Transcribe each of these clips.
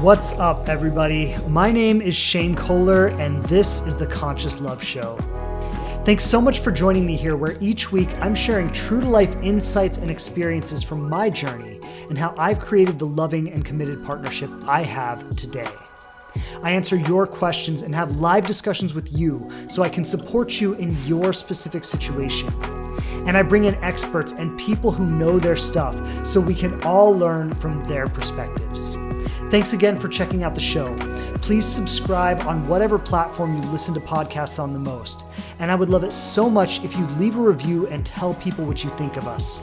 What's up, everybody? My name is Shane Kohler, and this is the Conscious Love Show. Thanks so much for joining me here, where each week I'm sharing true to life insights and experiences from my journey and how I've created the loving and committed partnership I have today. I answer your questions and have live discussions with you so I can support you in your specific situation. And I bring in experts and people who know their stuff so we can all learn from their perspectives. Thanks again for checking out the show. Please subscribe on whatever platform you listen to podcasts on the most. And I would love it so much if you leave a review and tell people what you think of us.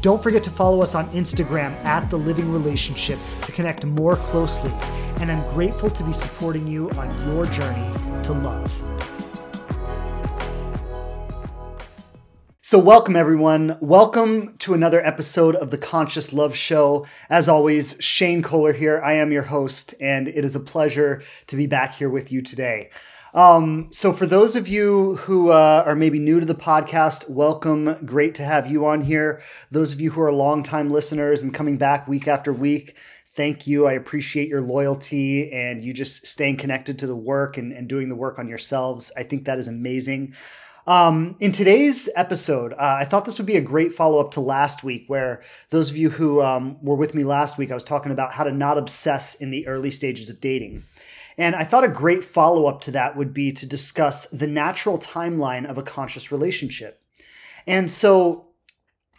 Don't forget to follow us on Instagram at The Living Relationship to connect more closely. And I'm grateful to be supporting you on your journey to love. So, welcome everyone. Welcome to another episode of the Conscious Love Show. As always, Shane Kohler here. I am your host, and it is a pleasure to be back here with you today. Um, so, for those of you who uh, are maybe new to the podcast, welcome. Great to have you on here. Those of you who are longtime listeners and coming back week after week, thank you. I appreciate your loyalty and you just staying connected to the work and, and doing the work on yourselves. I think that is amazing. Um, in today's episode, uh, I thought this would be a great follow up to last week, where those of you who um, were with me last week, I was talking about how to not obsess in the early stages of dating. And I thought a great follow up to that would be to discuss the natural timeline of a conscious relationship. And so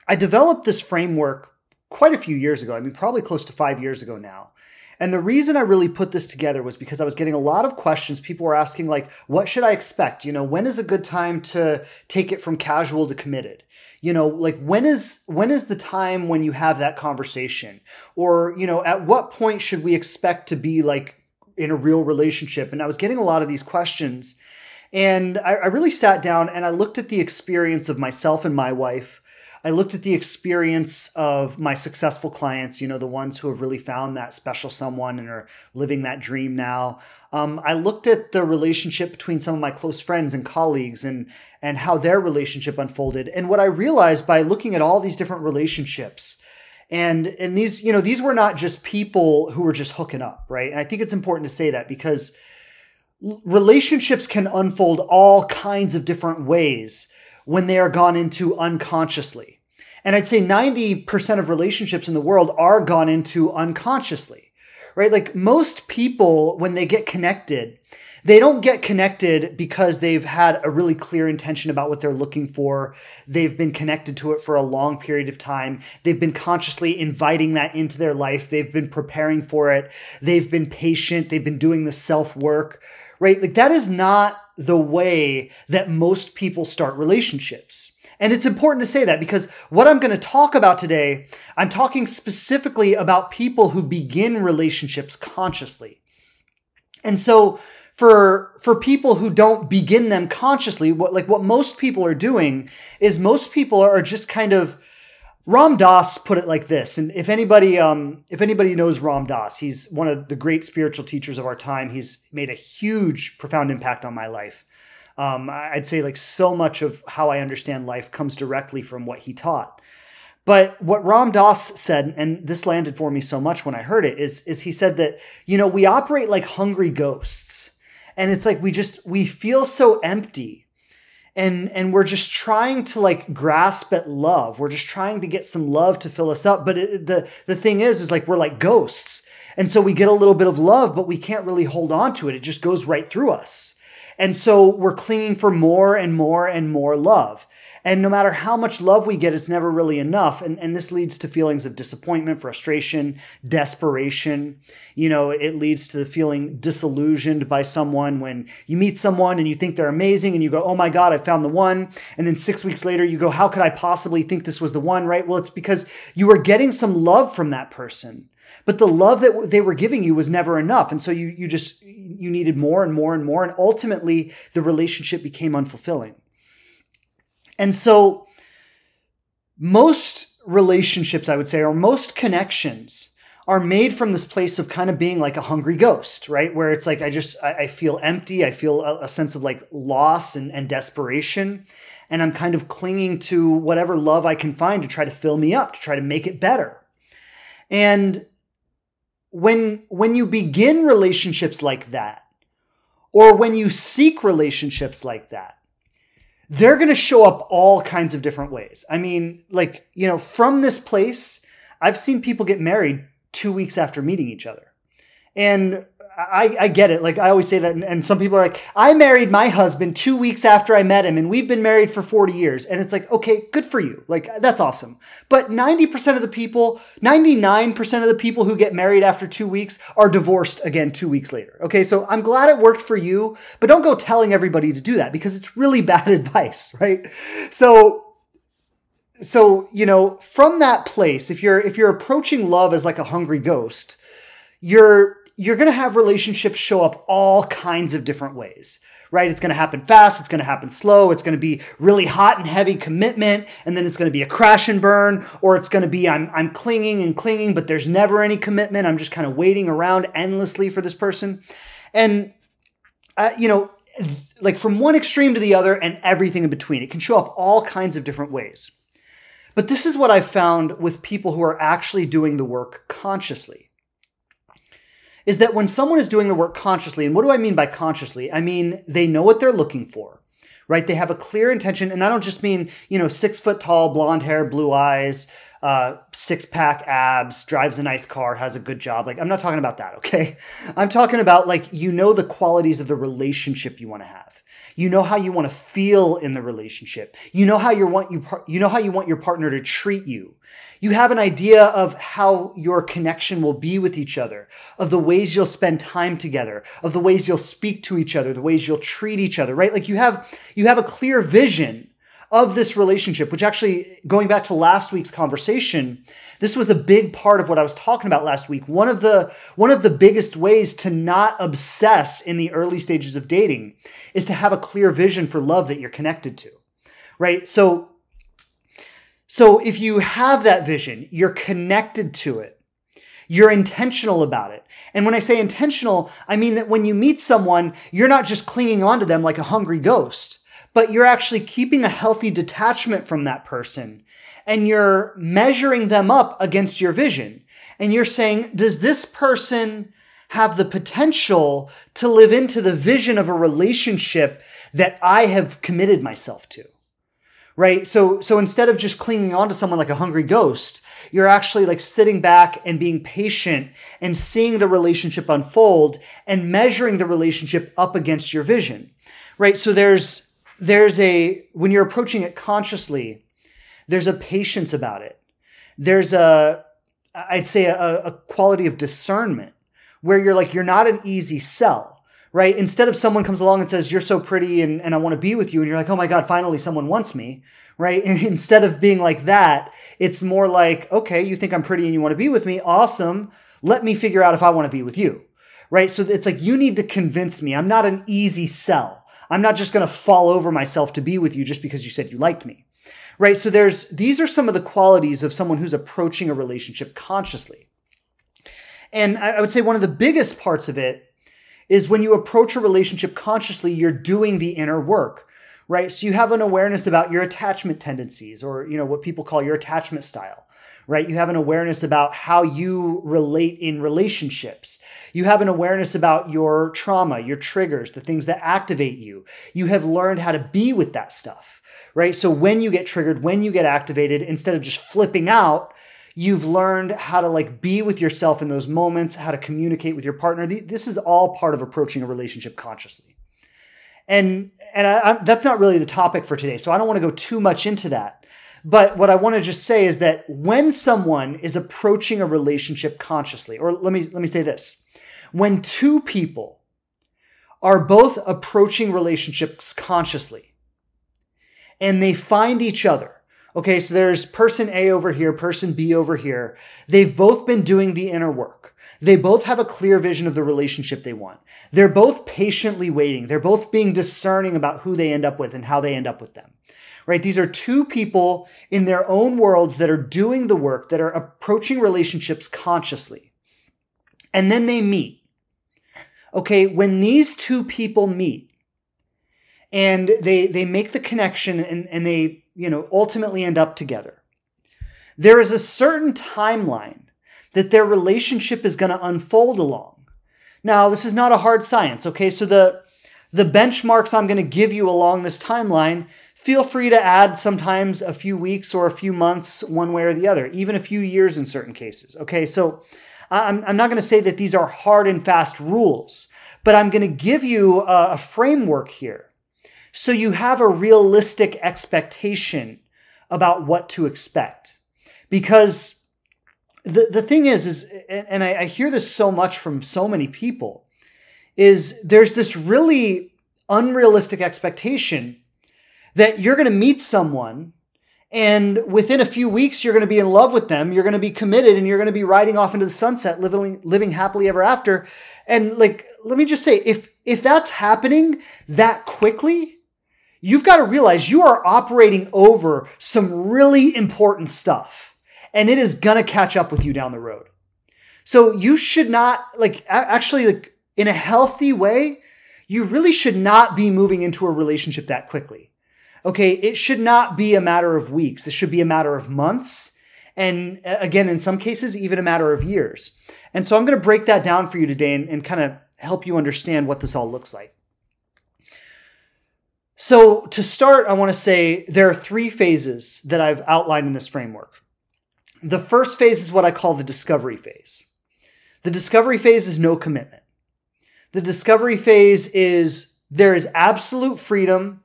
I developed this framework quite a few years ago. I mean, probably close to five years ago now. And the reason I really put this together was because I was getting a lot of questions. People were asking, like, what should I expect? You know, when is a good time to take it from casual to committed? You know, like when is when is the time when you have that conversation? Or, you know, at what point should we expect to be like in a real relationship? And I was getting a lot of these questions. And I, I really sat down and I looked at the experience of myself and my wife I looked at the experience of my successful clients, you know, the ones who have really found that special someone and are living that dream now. Um, I looked at the relationship between some of my close friends and colleagues and and how their relationship unfolded. And what I realized by looking at all these different relationships, and and these, you know, these were not just people who were just hooking up, right? And I think it's important to say that because relationships can unfold all kinds of different ways when they are gone into unconsciously. And I'd say 90% of relationships in the world are gone into unconsciously, right? Like most people, when they get connected, they don't get connected because they've had a really clear intention about what they're looking for. They've been connected to it for a long period of time. They've been consciously inviting that into their life. They've been preparing for it. They've been patient. They've been doing the self work, right? Like that is not the way that most people start relationships. And it's important to say that because what I'm going to talk about today, I'm talking specifically about people who begin relationships consciously. And so for for people who don't begin them consciously, what like what most people are doing is most people are just kind of Ram Dass put it like this, and if anybody, um, if anybody knows Ram Dass, he's one of the great spiritual teachers of our time. He's made a huge, profound impact on my life. Um, I'd say like so much of how I understand life comes directly from what he taught. But what Ram Dass said, and this landed for me so much when I heard it, is is he said that you know we operate like hungry ghosts, and it's like we just we feel so empty. And and we're just trying to like grasp at love. We're just trying to get some love to fill us up. But it, the the thing is is like we're like ghosts. And so we get a little bit of love but we can't really hold on to it. It just goes right through us and so we're clinging for more and more and more love and no matter how much love we get, it's never really enough. And, and this leads to feelings of disappointment, frustration, desperation. You know, it leads to the feeling disillusioned by someone when you meet someone and you think they're amazing and you go, oh my God, I found the one. And then six weeks later, you go, how could I possibly think this was the one, right? Well, it's because you were getting some love from that person but the love that they were giving you was never enough and so you you just you needed more and more and more and ultimately the relationship became unfulfilling and so most relationships, I would say, or most connections are made from this place of kind of being like a hungry ghost, right? Where it's like, I just, I, I feel empty. I feel a, a, sense of like loss and, and desperation. And I'm kind of clinging to whatever love I can find to try to fill me up, to try to make it better. And when when you begin relationships like that or when you seek relationships like that they're going to show up all kinds of different ways. I mean like you know from this place i've seen people get married 2 weeks after meeting each other. And I, I get it. Like I always say that, and, and, some people are like, I married my husband two weeks after I met him, and we've been married for 40 years. And it's like, okay, good for you. Like that's awesome. But 90% of the people, 99% of the people who get married after two weeks are divorced again two weeks later. Okay, so I'm glad it worked for you, but don't go telling everybody to do that because it's really bad advice, right? So so you know from that place if you're if you're approaching love as like a hungry ghost you're you're going to have relationships show up all kinds of different ways, right? It's going to happen fast. It's going to happen slow. It's going to be really hot and heavy commitment. And then it's going to be a crash and burn, or it's going to be I'm, I'm clinging and clinging, but there's never any commitment. I'm just kind of waiting around endlessly for this person. And, uh, you know, like from one extreme to the other and everything in between. It can show up all kinds of different ways. But this is what I've found with people who are actually doing the work consciously is that when someone is doing the work consciously, and what do I mean by consciously? I mean, they know what they're looking for, right? They have a clear intention. And I don't just mean, you know, six foot tall, blonde hair, blue eyes, uh, six pack abs, drives a nice car, has a good job. Like, I'm not talking about that, okay? I'm talking about like, you know, the qualities of the relationship you want to have. You know how you want to feel in the relationship. You know how you want you you know how you want your partner to treat you. You have an idea of how your connection will be with each other, of the ways you'll spend time together, of the ways you'll speak to each other, the ways you'll treat each other, right? Like you have you have a clear vision of this relationship, which actually, going back to last week's conversation, this was a big part of what I was talking about last week. One of the one of the biggest ways to not obsess in the early stages of dating is to have a clear vision for love that you're connected to. Right? So so if you have that vision, you're connected to it. You're intentional about it. And when I say intentional, I mean that when you meet someone, you're not just clinging onto them like a hungry ghost but you're actually keeping a healthy detachment from that person and you're measuring them up against your vision. And you're saying, does this person have the potential to live into the vision of a relationship that I have committed myself to? Right? So, so instead of just clinging on to someone like a hungry ghost, you're actually like sitting back and being patient and seeing the relationship unfold and measuring the relationship up against your vision. Right? So there's, there's a when you're approaching it consciously there's a patience about it there's a i'd say a, a, quality of discernment where you're like you're not an easy sell right instead of someone comes along and says you're so pretty and, and i want to be with you and you're like oh my god finally someone wants me right and instead of being like that it's more like okay you think i'm pretty and you want to be with me awesome let me figure out if i want to be with you right so it's like you need to convince me i'm not an easy sell I'm not just going to fall over myself to be with you just because you said you liked me. Right? So there's these are some of the qualities of someone who's approaching a relationship consciously. And I would say one of the biggest parts of it is when you approach a relationship consciously, you're doing the inner work, right? So you have an awareness about your attachment tendencies or, you know, what people call your attachment style right? You have an awareness about how you relate in relationships. You have an awareness about your trauma, your triggers, the things that activate you. You have learned how to be with that stuff, right? So when you get triggered, when you get activated, instead of just flipping out, you've learned how to like be with yourself in those moments, how to communicate with your partner. This is all part of approaching a relationship consciously. And and I, I, that's not really the topic for today, so I don't want to go too much into that. But what I want to just say is that when someone is approaching a relationship consciously, or let me let me say this. When two people are both approaching relationships consciously and they find each other. Okay, so there's person A over here, person B over here. They've both been doing the inner work. They both have a clear vision of the relationship they want. They're both patiently waiting. They're both being discerning about who they end up with and how they end up with them right? These are two people in their own worlds that are doing the work, that are approaching relationships consciously. And then they meet. Okay, when these two people meet and they, they make the connection and, and they, you know, ultimately end up together, there is a certain timeline that their relationship is going to unfold along. Now, this is not a hard science, okay? So the the benchmarks I'm going to give you along this timeline, feel free to add sometimes a few weeks or a few months one way or the other, even a few years in certain cases. Okay, so I'm, I'm not going to say that these are hard and fast rules, but I'm going to give you a, a framework here so you have a realistic expectation about what to expect. Because the, the thing is, is and I, I hear this so much from so many people, is there's this really unrealistic expectation that you're going to meet someone and within a few weeks you're going to be in love with them you're going to be committed and you're going to be riding off into the sunset living living happily ever after and like let me just say if if that's happening that quickly you've got to realize you are operating over some really important stuff and it is going to catch up with you down the road so you should not like actually like in a healthy way, you really should not be moving into a relationship that quickly. Okay, it should not be a matter of weeks. It should be a matter of months. And again, in some cases, even a matter of years. And so I'm going to break that down for you today and, and kind of help you understand what this all looks like. So, to start, I want to say there are three phases that I've outlined in this framework. The first phase is what I call the discovery phase. The discovery phase is no commitment. The discovery phase is there is absolute freedom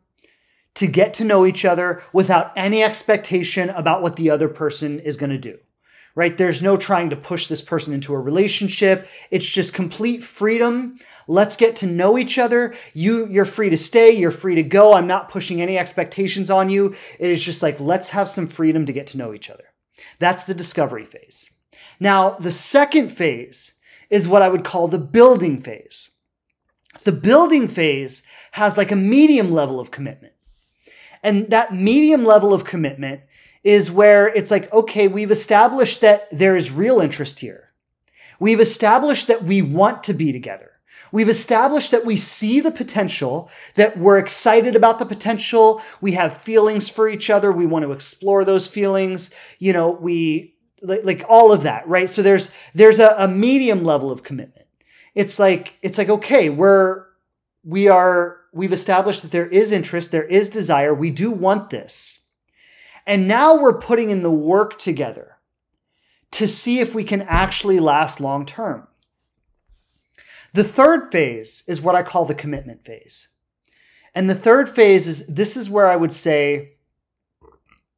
to get to know each other without any expectation about what the other person is going to do. Right? There's no trying to push this person into a relationship. It's just complete freedom. Let's get to know each other. You, you're free to stay. You're free to go. I'm not pushing any expectations on you. It is just like, let's have some freedom to get to know each other. That's the discovery phase. Now, the second phase is what I would call the building phase. The building phase has like a medium level of commitment. And that medium level of commitment is where it's like, okay, we've established that there is real interest here. We've established that we want to be together. We've established that we see the potential, that we're excited about the potential. We have feelings for each other. We want to explore those feelings. You know, we like, like all of that, right? So there's, there's a, a medium level of commitment it's like it's like okay we're we are we've established that there is interest there is desire we do want this and now we're putting in the work together to see if we can actually last long term. The third phase is what i call the commitment phase. And the third phase is this is where i would say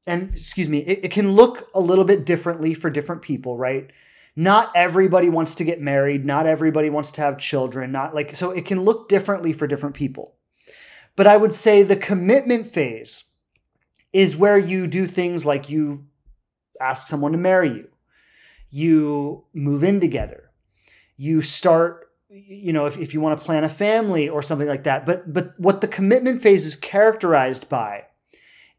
and excuse me it, it can look a little bit differently for different people right? Not everybody wants to get married, not everybody wants to have children, not like so it can look differently for different people. But I would say the commitment phase is where you do things like you ask someone to marry you. You move in together. You start you know if, if you want to plan a family or something like that but but what the commitment phase is characterized by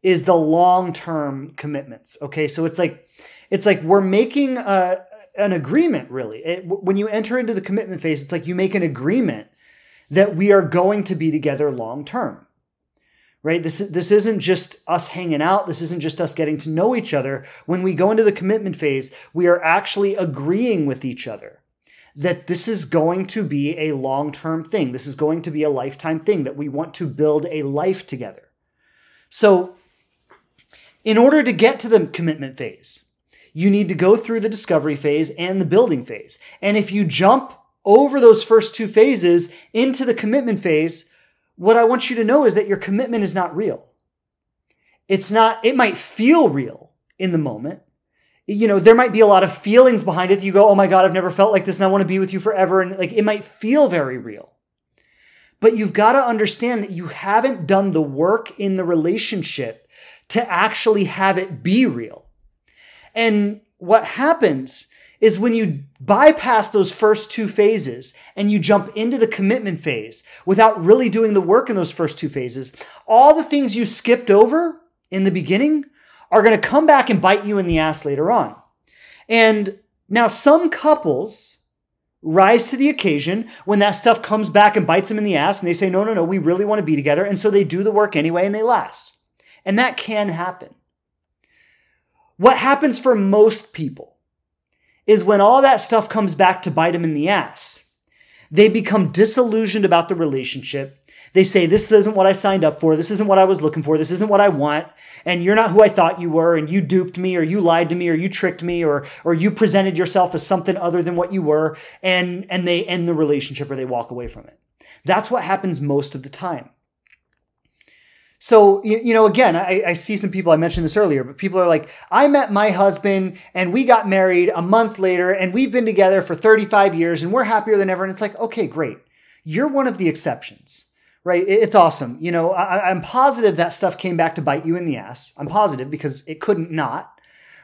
is the long-term commitments okay so it's like it's like we're making a, an agreement, really. It, when you enter into the commitment phase, it's like you make an agreement that we are going to be together long term. Right? This, this isn't just us hanging out. This isn't just us getting to know each other. When we go into the commitment phase, we are actually agreeing with each other that this is going to be a long term thing. This is going to be a lifetime thing, that we want to build a life together. So, in order to get to the commitment phase, you need to go through the discovery phase and the building phase. And if you jump over those first two phases into the commitment phase, what I want you to know is that your commitment is not real. It's not, it might feel real in the moment. You know, there might be a lot of feelings behind it. You go, oh my God, I've never felt like this and I want to be with you forever. And like, it might feel very real. But you've got to understand that you haven't done the work in the relationship to actually have it be real. And what happens is when you bypass those first two phases and you jump into the commitment phase without really doing the work in those first two phases, all the things you skipped over in the beginning are going to come back and bite you in the ass later on. And now some couples rise to the occasion when that stuff comes back and bites them in the ass and they say, no, no, no, we really want to be together. And so they do the work anyway and they last. And that can happen. What happens for most people is when all that stuff comes back to bite them in the ass. They become disillusioned about the relationship. They say, This isn't what I signed up for. This isn't what I was looking for. This isn't what I want. And you're not who I thought you were. And you duped me, or you lied to me, or you tricked me, or, or you presented yourself as something other than what you were. And, and they end the relationship or they walk away from it. That's what happens most of the time. So, you, know, again, I, I, see some people, I mentioned this earlier, but people are like, I met my husband and we got married a month later and we've been together for 35 years and we're happier than ever. And it's like, okay, great. You're one of the exceptions, right? It's awesome. You know, I, I'm positive that stuff came back to bite you in the ass. I'm positive because it couldn't not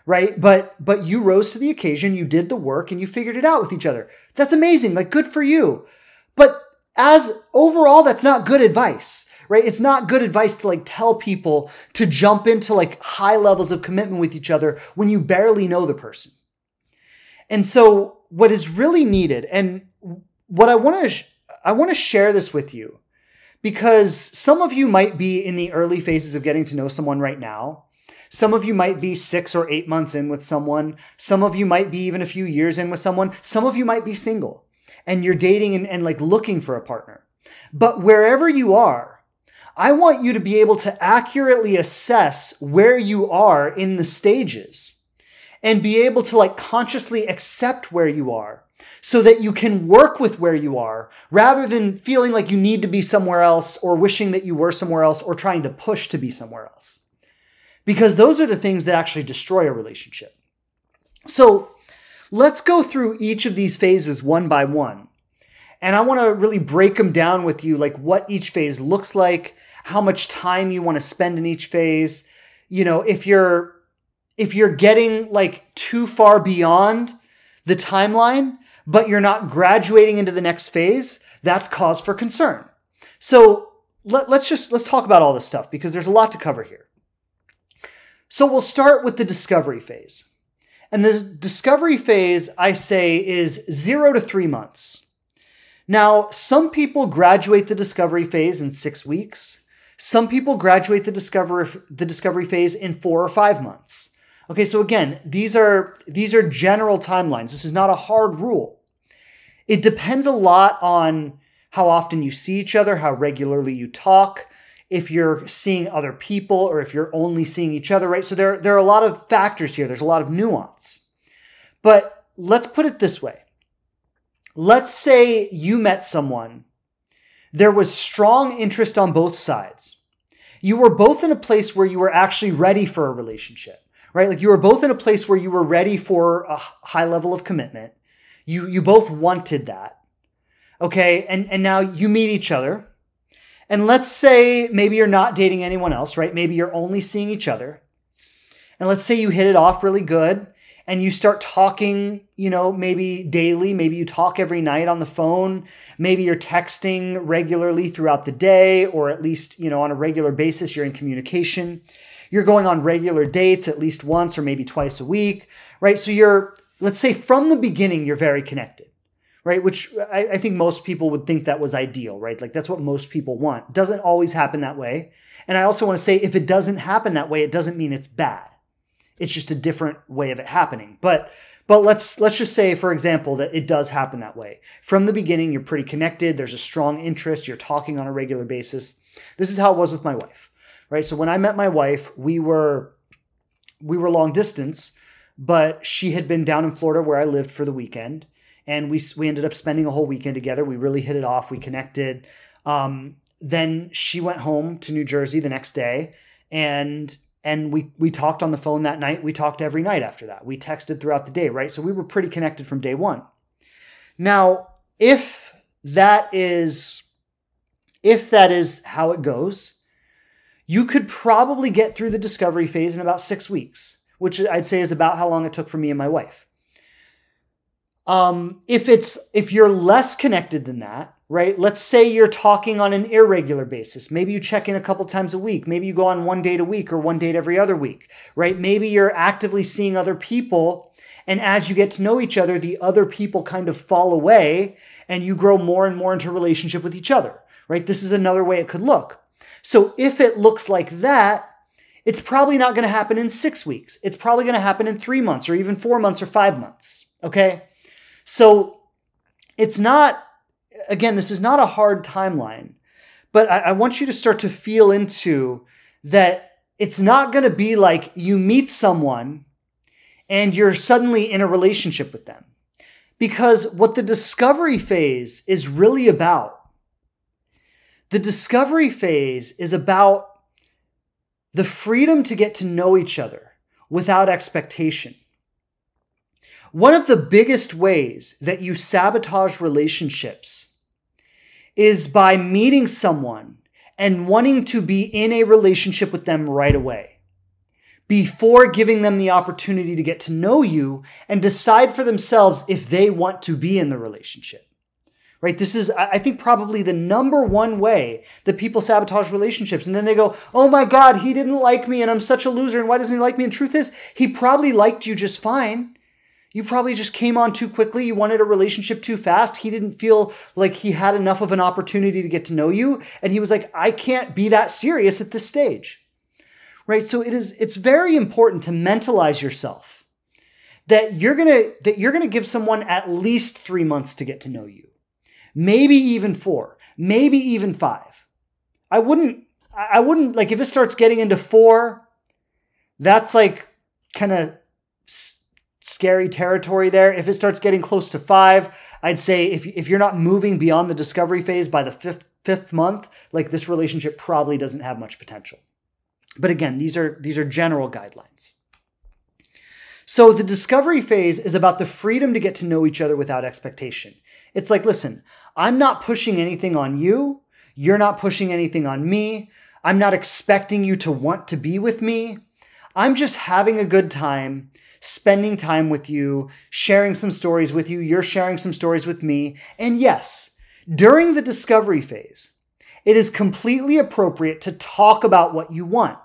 right but but you rose to the occasion you did the work and you figured it out with each other that's amazing like good for you but as overall that's not good advice right? It's not good advice to like tell people to jump into like high levels of commitment with each other when you barely know the person. And so what is really needed and what I want to sh- I want to share this with you because some of you might be in the early phases of getting to know someone right now. Some of you might be six or eight months in with someone. Some of you might be even a few years in with someone. Some of you might be single and you're dating and, and like looking for a partner. But wherever you are, I want you to be able to accurately assess where you are in the stages and be able to like consciously accept where you are so that you can work with where you are rather than feeling like you need to be somewhere else or wishing that you were somewhere else or trying to push to be somewhere else. Because those are the things that actually destroy a relationship. So let's go through each of these phases one by one and I want to really break them down with you, like what each phase looks like, how much time you want to spend in each phase. You know, if you're if you're getting like too far beyond the timeline, but you're not graduating into the next phase, that's cause for concern. So let, us just let's talk about all this stuff because there's a lot to cover here. So we'll start with the discovery phase. And the discovery phase, I say, is zero to three months. Now, some people graduate the discovery phase in six weeks. Some people graduate the discovery the discovery phase in four or five months. Okay, so again, these are these are general timelines. This is not a hard rule. It depends a lot on how often you see each other, how regularly you talk, if you're seeing other people or if you're only seeing each other, right? So there, there are a lot of factors here. There's a lot of nuance. But let's put it this way let's say you met someone, there was strong interest on both sides. You were both in a place where you were actually ready for a relationship, right? Like you were both in a place where you were ready for a high level of commitment. You, you both wanted that. Okay. And, and now you meet each other. And let's say maybe you're not dating anyone else, right? Maybe you're only seeing each other. And let's say you hit it off really good and you start talking, you know, maybe daily, maybe you talk every night on the phone, maybe you're texting regularly throughout the day, or at least, you know, on a regular basis, you're in communication. You're going on regular dates at least once or maybe twice a week, right? So you're, let's say from the beginning, you're very connected, right? Which I, I think most people would think that was ideal, right? Like that's what most people want. Doesn't always happen that way. And I also want to say if it doesn't happen that way, it doesn't mean it's bad it's just a different way of it happening. But but let's let's just say, for example, that it does happen that way. From the beginning, you're pretty connected. There's a strong interest. You're talking on a regular basis. This is how it was with my wife, right? So when I met my wife, we were we were long distance, but she had been down in Florida where I lived for the weekend, and we we ended up spending a whole weekend together. We really hit it off. We connected. Um, then she went home to New Jersey the next day, and and we we talked on the phone that night. We talked every night after that. We texted throughout the day right? So we were pretty connected from day one. Now if that is if that is how it goes you could probably get through the discovery phase in about six weeks which i'd say is about how long it took for me and my wife. Um, if it's if you're less connected than that right? Let's say you're talking on an irregular basis. Maybe you check in a couple times a week. Maybe you go on one date a week or one date every other week, right? Maybe you're actively seeing other people. And as you get to know each other, the other people kind of fall away and you grow more and more into relationship with each other, right? This is another way it could look. So if it looks like that, it's probably not going to happen in six weeks. It's probably going to happen in three months or even four months or five months. Okay. So it's not, again, this is not a hard timeline, but I, I want you to start to feel into that it's not going to be like you meet someone and you're suddenly in a relationship with them. Because what the discovery phase is really about, the discovery phase is about the freedom to get to know each other without expectation. One of the biggest ways that you sabotage relationships is by meeting someone and wanting to be in a relationship with them right away before giving them the opportunity to get to know you and decide for themselves if they want to be in the relationship. Right? This is, I think, probably the number one way that people sabotage relationships. And then they go, oh my God, he didn't like me and I'm such a loser. And why doesn't he like me? And truth is, he probably liked you just fine. You probably just came on too quickly. You wanted a relationship too fast. He didn't feel like he had enough of an opportunity to get to know you. And he was like, I can't be that serious at this stage. Right. So it is, it's very important to mentalize yourself that you're going to, that you're going to give someone at least three months to get to know you. Maybe even four, maybe even five. I wouldn't, I wouldn't like if it starts getting into four, that's like kind of scary territory there. If it starts getting close to five, I'd say if, if you're not moving beyond the discovery phase by the fifth, fifth month, like this relationship probably doesn't have much potential. But again, these are, these are general guidelines. So the discovery phase is about the freedom to get to know each other without expectation. It's like, listen, I'm not pushing anything on you. You're not pushing anything on me. I'm not expecting you to want to be with me. I'm just having a good time spending time with you, sharing some stories with you. You're sharing some stories with me. And yes, during the discovery phase, it is completely appropriate to talk about what you want.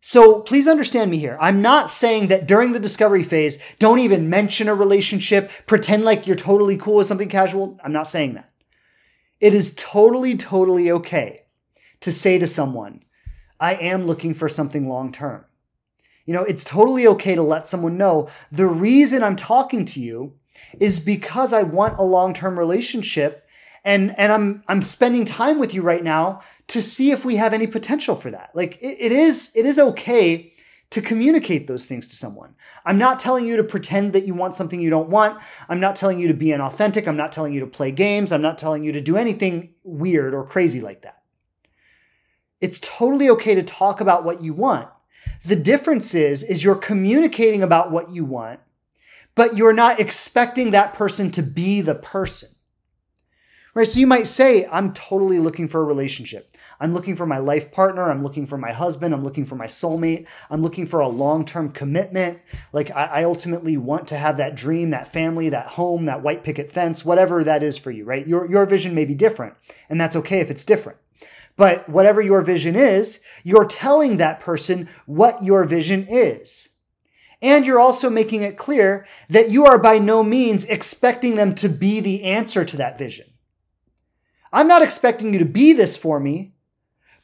So please understand me here. I'm not saying that during the discovery phase, don't even mention a relationship, pretend like you're totally cool with something casual. I'm not saying that. It is totally, totally okay to say to someone, I am looking for something long term. You know, it's totally okay to let someone know the reason I'm talking to you is because I want a long-term relationship and and I'm I'm spending time with you right now to see if we have any potential for that. Like it, it is it is okay to communicate those things to someone. I'm not telling you to pretend that you want something you don't want. I'm not telling you to be inauthentic. I'm not telling you to play games. I'm not telling you to do anything weird or crazy like that. It's totally okay to talk about what you want the difference is, is you're communicating about what you want, but you're not expecting that person to be the person. Right? So you might say, I'm totally looking for a relationship. I'm looking for my life partner. I'm looking for my husband. I'm looking for my soulmate. I'm looking for a long term commitment. Like, I, I, ultimately want to have that dream, that family, that home, that white picket fence, whatever that is for you, right? Your, your vision may be different, and that's okay if it's different. But whatever your vision is, you're telling that person what your vision is. And you're also making it clear that you are by no means expecting them to be the answer to that vision. I'm not expecting you to be this for me,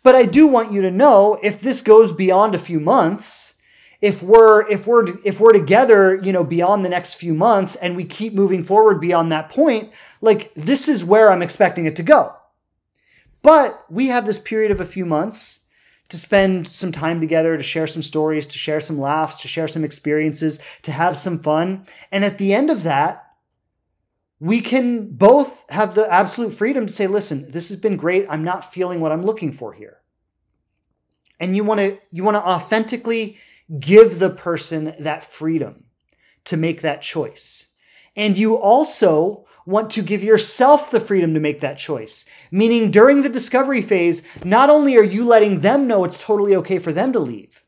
but I do want you to know if this goes beyond a few months, if we're if we're if we're together, you know, beyond the next few months and we keep moving forward beyond that point, like this is where I'm expecting it to go. But we have this period of a few months to spend some time together, to share some stories, to share some laughs, to share some experiences, to have some fun. And at the end of that, we can both have the absolute freedom to say, listen, this has been great. I'm not feeling what I'm looking for here. And you want to you want to authentically give the person that freedom to make that choice. And you also want to give yourself the freedom to make that choice. Meaning, during the discovery phase, not only are you letting them know it's totally okay for them to leave,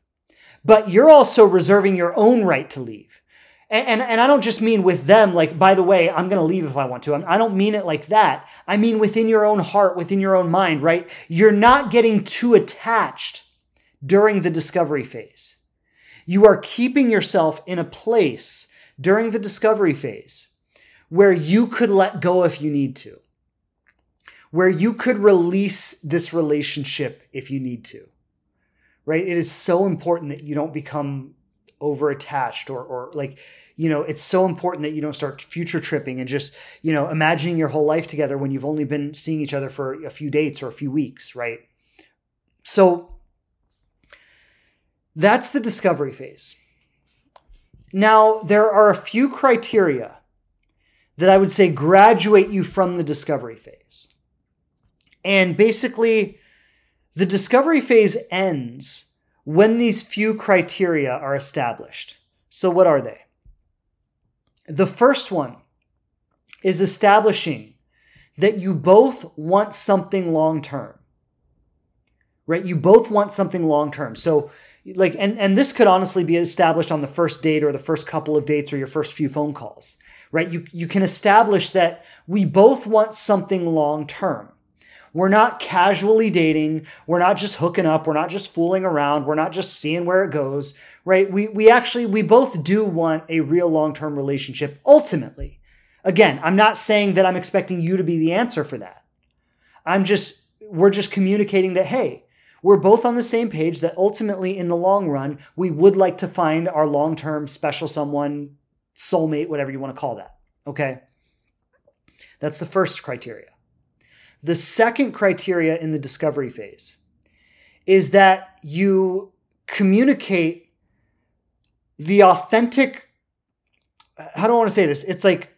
but you're also reserving your own right to leave. And, and, and I don't just mean with them, like, by the way, I'm going to leave if I want to. I don't mean it like that. I mean within your own heart, within your own mind, right? You're not getting too attached during the discovery phase. You are keeping yourself in a place during the discovery phase where you could let go if you need to, where you could release this relationship if you need to, right? It is so important that you don't become over attached or or like you know it's so important that you don't start future tripping and just you know imagining your whole life together when you've only been seeing each other for a few dates or a few weeks right so that's the discovery phase now there are a few criteria that i would say graduate you from the discovery phase and basically the discovery phase ends when these few criteria are established. So, what are they? The first one is establishing that you both want something long term. Right? You both want something long term. So, like, and, and this could honestly be established on the first date or the first couple of dates or your first few phone calls, right? You, you can establish that we both want something long term. We're not casually dating. We're not just hooking up. We're not just fooling around. We're not just seeing where it goes, right? We, we actually, we both do want a real long term relationship ultimately. Again, I'm not saying that I'm expecting you to be the answer for that. I'm just, we're just communicating that, hey, we're both on the same page that ultimately in the long run, we would like to find our long term special someone, soulmate, whatever you want to call that. Okay. That's the first criteria. The second criteria in the discovery phase is that you communicate the authentic how do I want to say this? It's like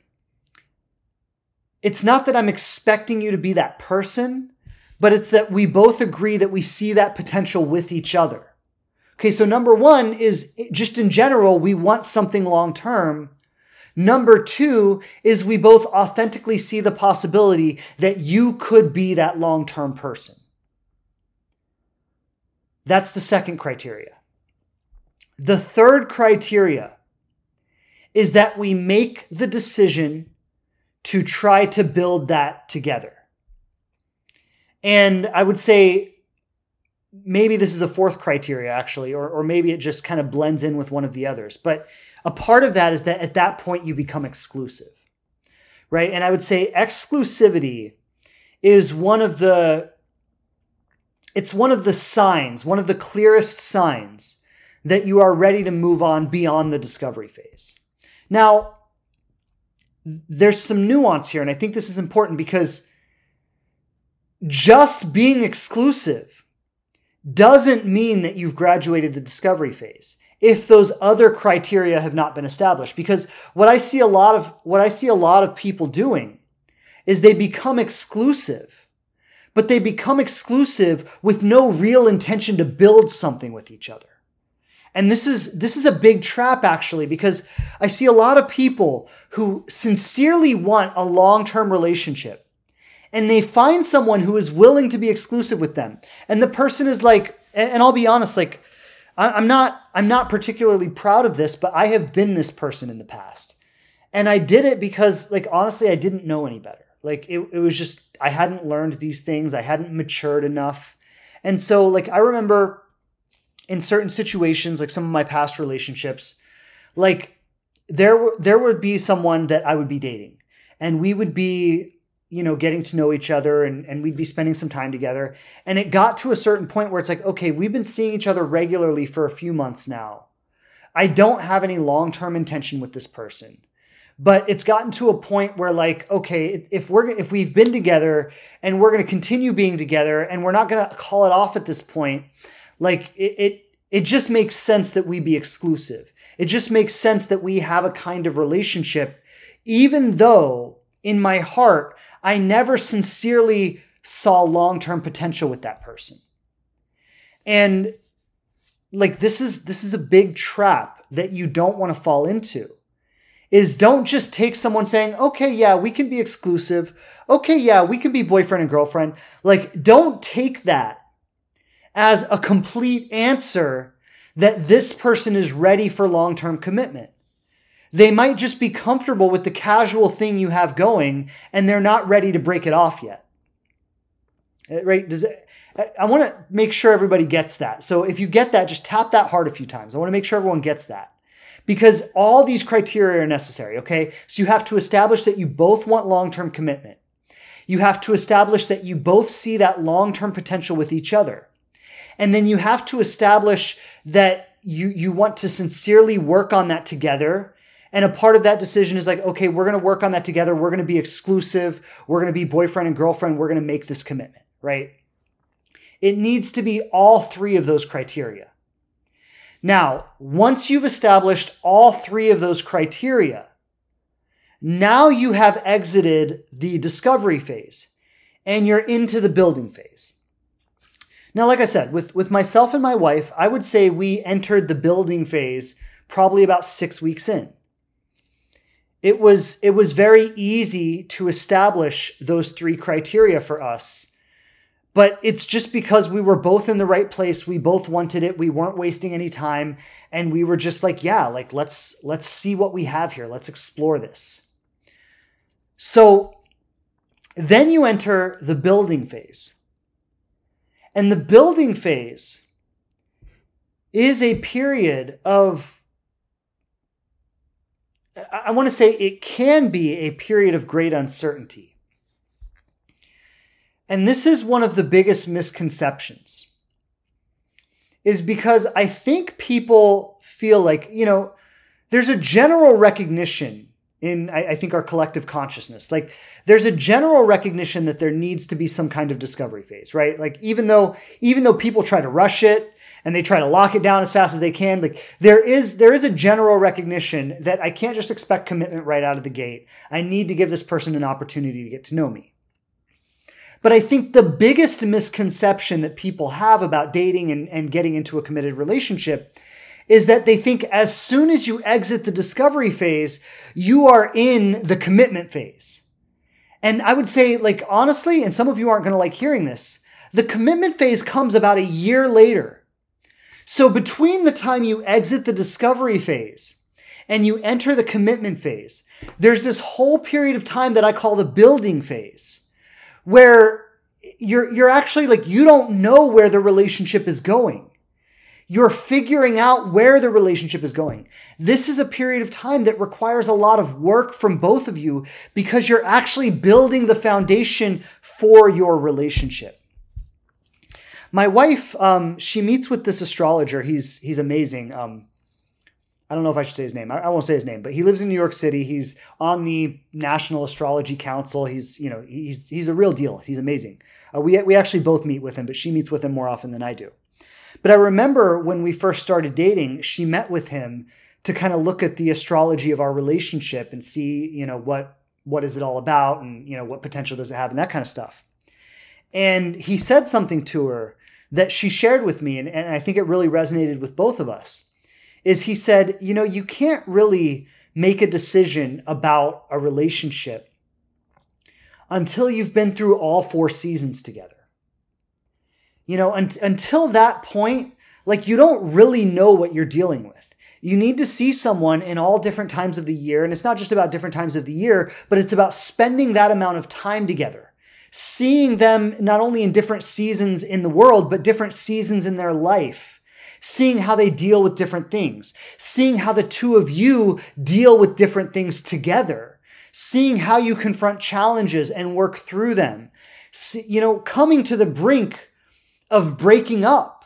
it's not that I'm expecting you to be that person, but it's that we both agree that we see that potential with each other. Okay, so number one is just in general, we want something long term. Number two is we both authentically see the possibility that you could be that long term person. That's the second criteria. The third criteria is that we make the decision to try to build that together. And I would say maybe this is a fourth criteria actually, or, or maybe it just kind of blends in with one of the others. But a part of that is that at that point you become exclusive, right? And I would say exclusivity is one of the it's one of the signs, one of the clearest signs that you are ready to move on beyond the discovery phase. Now, there's some nuance here, and I think this is important because just being exclusive doesn't mean that you've graduated the discovery phase if those other criteria have not been established. Because what i see a lot of what i see a lot of people doing is they become exclusive but they become exclusive with no real intention to build something with each other. And this is this is a big trap actually because i see a lot of people who sincerely want a long-term relationship and they find someone who is willing to be exclusive with them. And the person is like and i'll be honest like i'm not i'm not particularly proud of this but i have been this person in the past. And i did it because like honestly i didn't know any better. Like it, it was just i hadn't learned these things. I hadn't matured enough. And so like i remember in certain situations like some of my past relationships like there there would be someone that i would be dating. And we would be you know, getting to know each other and, and we'd be spending some time together. And it got to a certain point where it's like, okay, we've been seeing each other regularly for a few months now. I don't have any long term intention with this person. But it's gotten to a point where, like, okay, if we're if we've been together and we're going to continue being together and we're not going to call it off at this point, like it, it it just makes sense that we be exclusive. It just makes sense that we have a kind of relationship, even though in my heart, I never sincerely saw long term potential with that person. And like this is this is a big trap that you don't want to fall into is don't just take someone saying okay yeah we can be exclusive. Okay yeah we can be boyfriend and girlfriend. Like don't take that as a complete answer that this person is ready for long-term commitment they might just be comfortable with the casual thing you have going and they're not ready to break it off yet. Uh, right? Does it, I want to make sure everybody gets that. So if you get that, just tap that hard a few times. I want to make sure everyone gets that. Because all these criteria are necessary, okay? So you have to establish that you both want long term commitment. You have to establish that you both see that long term potential with each other. And then you have to establish that you you want to sincerely work on that together and a part of that decision is like okay we're going to work on that together. We're going to be exclusive. We're going to be boyfriend and girlfriend. We're going to make this commitment right? It needs to be all three of those criteria. Now once you've established all three of those criteria now you have exited the discovery phase and you're into the building phase. Now, like I said, with, with myself and my wife, I would say we entered the building phase probably about six weeks in. It was, it was very easy to establish those three criteria for us. But it's just because we were both in the right place. We both wanted it. We weren't wasting any time. And we were just like, yeah, like let's let's see what we have here. Let's explore this. So then you enter the building phase. And the building phase is a period of, I want to say it can be a period of great uncertainty. And this is one of the biggest misconceptions, is because I think people feel like, you know, there's a general recognition in I, I, think our collective consciousness like there's a general recognition that there needs to be some kind of discovery phase right like even though even though people try to rush it and they try to lock it down as fast as they can like there is there is a general recognition that i can't just expect commitment right out of the gate i need to give this person an opportunity to get to know me but I think the biggest misconception that people have about dating and, and getting into a committed relationship is that they think as soon as you exit the discovery phase, you are in the commitment phase. And I would say, like, honestly, and some of you aren't going to like hearing this, the commitment phase comes about a year later. So between the time you exit the discovery phase and you enter the commitment phase, there's this whole period of time that I call the building phase where you're, you're actually like, you don't know where the relationship is going. You're figuring out where the relationship is going. This is a period of time that requires a lot of work from both of you because you're actually building the foundation for your relationship. My wife, um, she meets with this astrologer. He's he's amazing. Um, I don't know if I should say his name. I, I, won't say his name, but he lives in New York City. He's on the National Astrology Council. He's you know he's he's the real deal. He's amazing. Uh, we we actually both meet with him, but she meets with him more often than I do. But I remember when we first started dating, she met with him to kind of look at the astrology of our relationship and see, you know, what what is it all about and, you know, what potential does it have and that kind of stuff. And he said something to her that she shared with me and, and I think it really resonated with both of us. Is he said, you know, you can't really make a decision about a relationship until you've been through all four seasons together. You know, un- until that point, like you don't really know what you're dealing with. You need to see someone in all different times of the year. And it's not just about different times of the year, but it's about spending that amount of time together, seeing them not only in different seasons in the world, but different seasons in their life, seeing how they deal with different things, seeing how the two of you deal with different things together, seeing how you confront challenges and work through them. See, you know, coming to the brink of breaking up,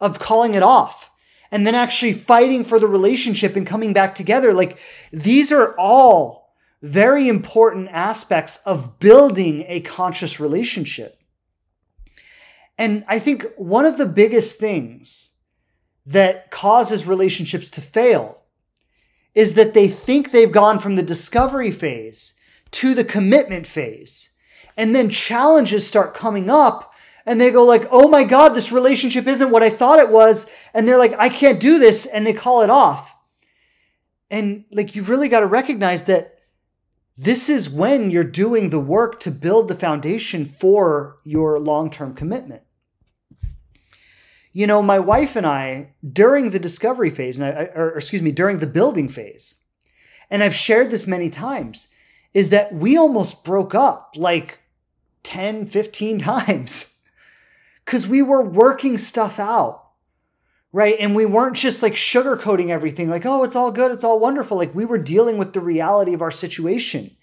of calling it off, and then actually fighting for the relationship and coming back together. Like these are all very important aspects of building a conscious relationship. And I think one of the biggest things that causes relationships to fail is that they think they've gone from the discovery phase to the commitment phase. And then challenges start coming up and they go like, "Oh my god, this relationship isn't what I thought it was." And they're like, "I can't do this." And they call it off. And like you've really got to recognize that this is when you're doing the work to build the foundation for your long-term commitment. You know, my wife and I during the discovery phase and I, or excuse me, during the building phase. And I've shared this many times is that we almost broke up like 10, 15 times because we were working stuff out. Right. And we weren't just like sugarcoating everything, like, oh, it's all good, it's all wonderful. Like we were dealing with the reality of our situation.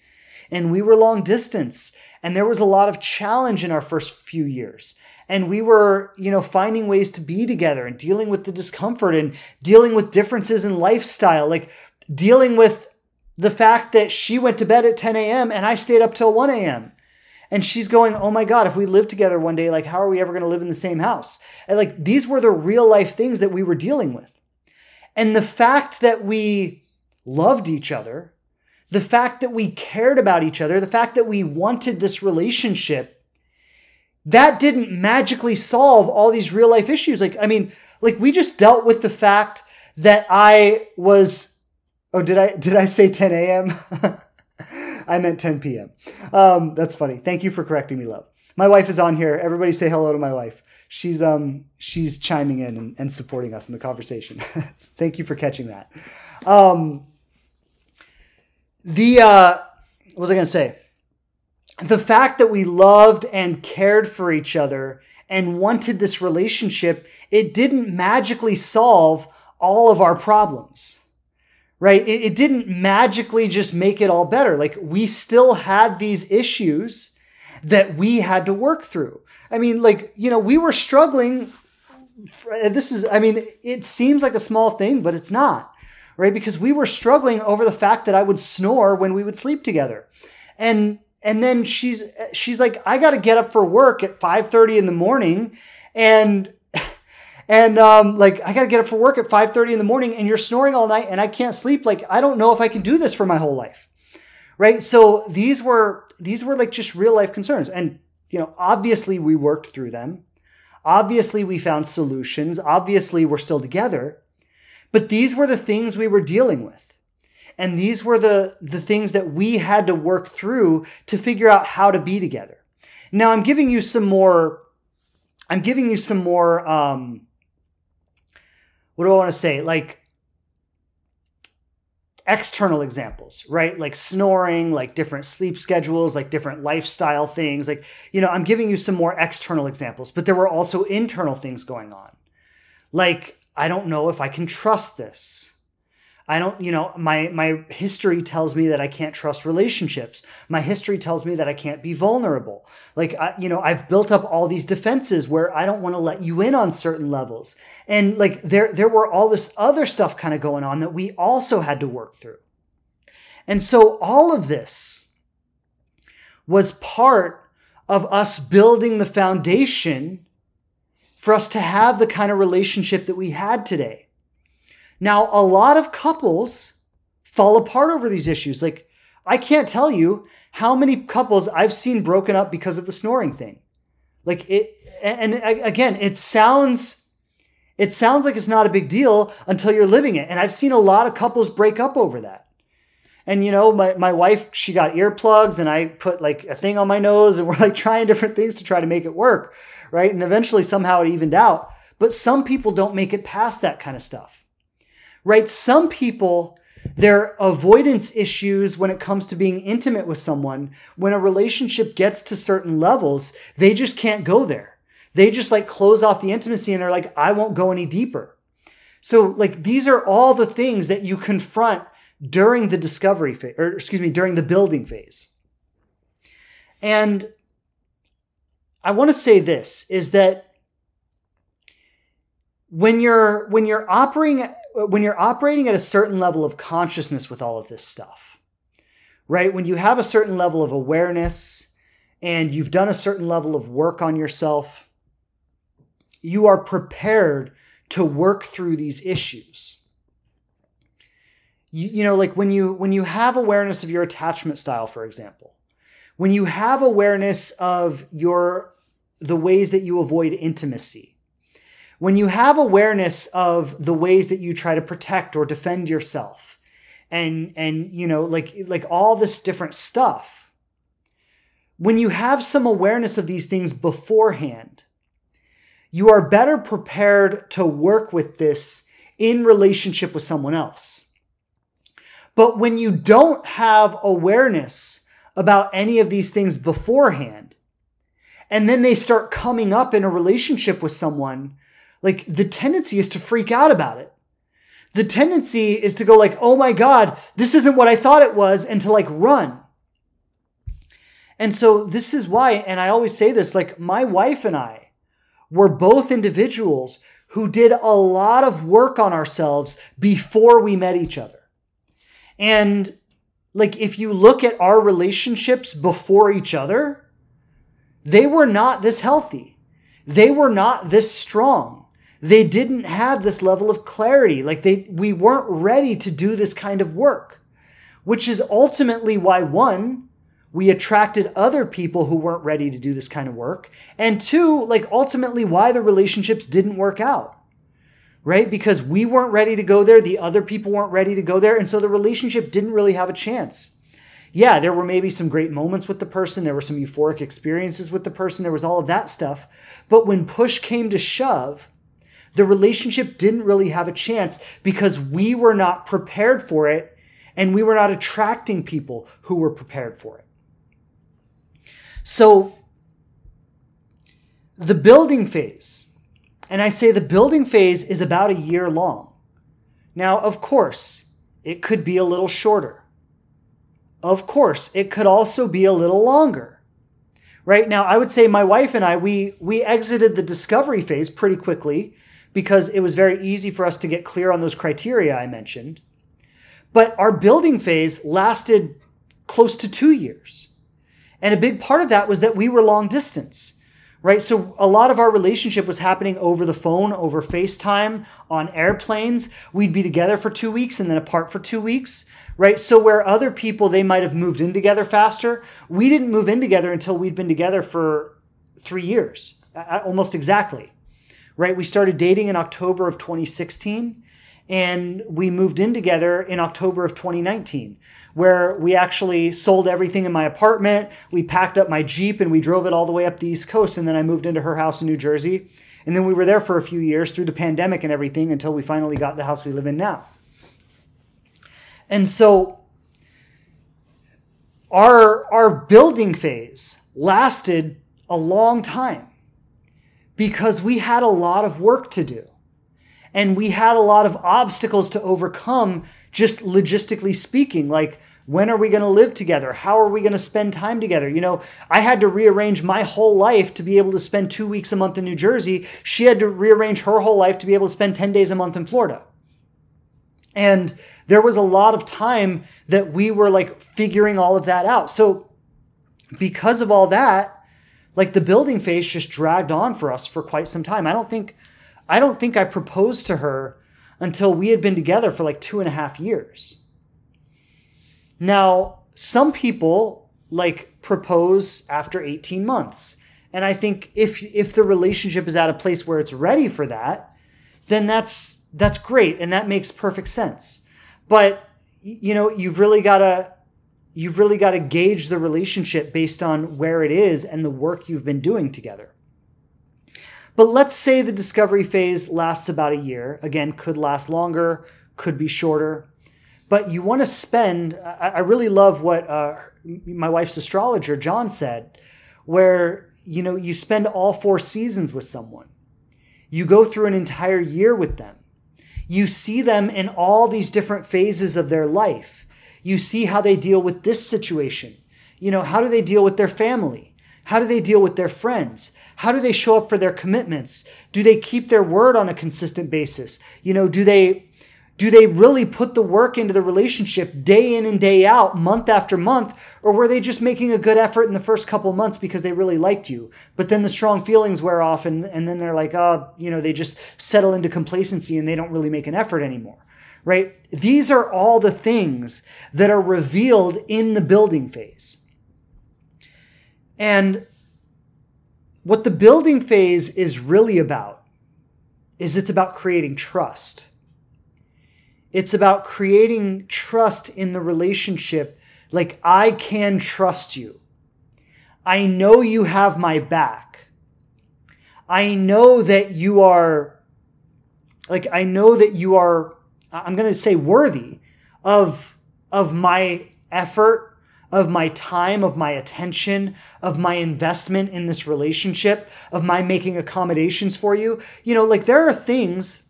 and we were long distance and there was a lot of challenge in our first few years and we were you know finding ways to be together and dealing with the discomfort and dealing with differences in lifestyle like dealing with the fact that she went to bed at 10 a.m and i stayed up till 1 a.m and she's going oh my god if we live together one day like how are we ever going to live in the same house and like these were the real life things that we were dealing with and the fact that we loved each other the fact that we cared about each other the fact that we wanted this relationship that didn't magically solve all these real life issues. Like, I mean, like we just dealt with the fact that I was, oh, did I, did I say 10 a.m.? I meant 10 p.m. Um, that's funny. Thank you for correcting me, love. My wife is on here. Everybody say hello to my wife. She's, um, she's chiming in and, and supporting us in the conversation. Thank you for catching that. Um, the, uh, what was I going to say? the fact that we loved and cared for each other and wanted this relationship, it didn't magically solve all of our problems, right? It, it, didn't magically just make it all better. Like we still had these issues that we had to work through. I mean, like, you know, we were struggling. This is, I mean, it seems like a small thing, but it's not, right? Because we were struggling over the fact that I would snore when we would sleep together. And and then she's she's like i got to get up for work at 5.30 in the morning and and um, like i got to get up for work at 5.30 in the morning and you're snoring all night and i can't sleep. Like i don't know if i can do this for my whole life. Right? So these were these were like just real life concerns. And you know obviously we worked through them. Obviously we found solutions. Obviously we're still together. But these were the things we were dealing with. And these were the, the things that we had to work through to figure out how to be together. Now I'm giving you some more, I'm giving you some more, um, what do I want to say? Like external examples, right? Like snoring, like different sleep schedules, like different lifestyle things. Like, you know, I'm giving you some more external examples, but there were also internal things going on. Like, I don't know if I can trust this. I don't, you know, my my history tells me that I can't trust relationships. My history tells me that I can't be vulnerable. Like, I, you know, I've built up all these defenses where I don't want to let you in on certain levels. And like there there were all this other stuff kind of going on that we also had to work through. And so all of this was part of us building the foundation for us to have the kind of relationship that we had today. Now, a lot of couples fall apart over these issues. Like, I can't tell you how many couples I've seen broken up because of the snoring thing. Like it, and again, it sounds, it sounds like it's not a big deal until you're living it. And I've seen a lot of couples break up over that. And you know, my, my wife, she got earplugs and I put like a thing on my nose and we're like trying different things to try to make it work. Right. And eventually somehow it evened out. But some people don't make it past that kind of stuff right? Some people, their avoidance issues when it comes to being intimate with someone, when a relationship gets to certain levels, they just can't go there. They just like close off the intimacy and they're like, I won't go any deeper. So, like, these are all the things that you confront during the discovery phase, or excuse me, during the building phase. And I want to say this is that when you're when you're operating when you're operating at a certain level of consciousness with all of this stuff, right? When you have a certain level of awareness and you've done a certain level of work on yourself, you are prepared to work through these issues. You, you know, like when you when you have awareness of your attachment style, for example, when you have awareness of your the ways that you avoid intimacy, when you have awareness of the ways that you try to protect or defend yourself and and you know like like all this different stuff when you have some awareness of these things beforehand you are better prepared to work with this in relationship with someone else. But when you don't have awareness about any of these things beforehand and then they start coming up in a relationship with someone like the tendency is to freak out about it. The tendency is to go like, "Oh my god, this isn't what I thought it was," and to like run. And so this is why, and I always say this like, my wife and I were both individuals who did a lot of work on ourselves before we met each other. And like, if you look at our relationships before each other, they were not this healthy. They were not this strong. They didn't have this level of clarity. Like they, we weren't ready to do this kind of work, which is ultimately why one, we attracted other people who weren't ready to do this kind of work. And two, like ultimately why the relationships didn't work out. Right? Because we weren't ready to go there. The other people weren't ready to go there. And so the relationship didn't really have a chance. Yeah, there were maybe some great moments with the person. There were some euphoric experiences with the person. There was all of that stuff. But when push came to shove, the relationship didn't really have a chance because we were not prepared for it and we were not attracting people who were prepared for it. So, the building phase, and I say the building phase is about a year long. Now, of course, it could be a little shorter. Of course, it could also be a little longer. Right now, I would say my wife and I, we, we exited the discovery phase pretty quickly because it was very easy for us to get clear on those criteria I mentioned. But our building phase lasted close to two years. And a big part of that was that we were long distance, right? So a lot of our relationship was happening over the phone, over FaceTime, on airplanes. We'd be together for two weeks and then apart for two weeks, right? So where other people, they might have moved in together faster, we didn't move in together until we'd been together for three years, almost exactly, right? We started dating in October of 2016 and we moved in together in October of 2019 where we actually sold everything in my apartment. We packed up my Jeep and we drove it all the way up the East Coast. And then I moved into her house in New Jersey. And then we were there for a few years through the pandemic and everything until we finally got the house we live in now. And so our, our building phase lasted a long time because we had a lot of work to do and we had a lot of obstacles to overcome just logistically speaking like when are we going to live together? How are we going to spend time together? You know, I had to rearrange my whole life to be able to spend two weeks a month in New Jersey. She had to rearrange her whole life to be able to spend 10 days a month in Florida. And there was a lot of time that we were like figuring all of that out. So, because of all that, like the building phase just dragged on for us for quite some time. I don't think, I don't think I proposed to her until we had been together for like two and a half years. Now, some people like propose after 18 months. And I think if if the relationship is at a place where it's ready for that, then that's that's great and that makes perfect sense. But you know, you've really got to you've really got to gauge the relationship based on where it is and the work you've been doing together. But let's say the discovery phase lasts about a year. Again, could last longer, could be shorter but you want to spend i really love what uh, my wife's astrologer john said where you know you spend all four seasons with someone you go through an entire year with them you see them in all these different phases of their life you see how they deal with this situation. You know how do they deal with their family? How do they deal with their friends? How do they show up for their commitments? Do they keep their word on a consistent basis? You know do they do they really put the work into the relationship day in and day out, month after month? Or were they just making a good effort in the first couple months because they really liked you? But then the strong feelings wear off and, and then they're like, oh, you know, they just settle into complacency and they don't really make an effort anymore, right? These are all the things that are revealed in the building phase. And what the building phase is really about is it's about creating trust it's about creating trust in the relationship. Like, I can trust you. I know you have my back. I know that you are, like, I know that you are, I'm going to say worthy of, of my effort, of my time, of my attention, of my investment in this relationship, of my making accommodations for you. You know, like, there are things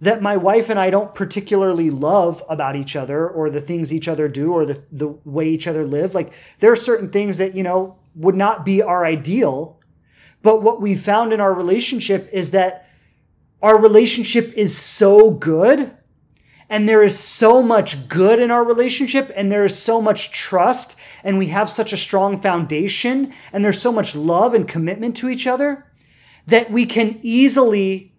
that my wife and I don't particularly love about each other or the things each other do or the, the way each other live. Like there are certain things that, you know, would not be our ideal. But what we found in our relationship is that our relationship is so good and there is so much good in our relationship and there is so much trust and we have such a strong foundation and there's so much love and commitment to each other that we can easily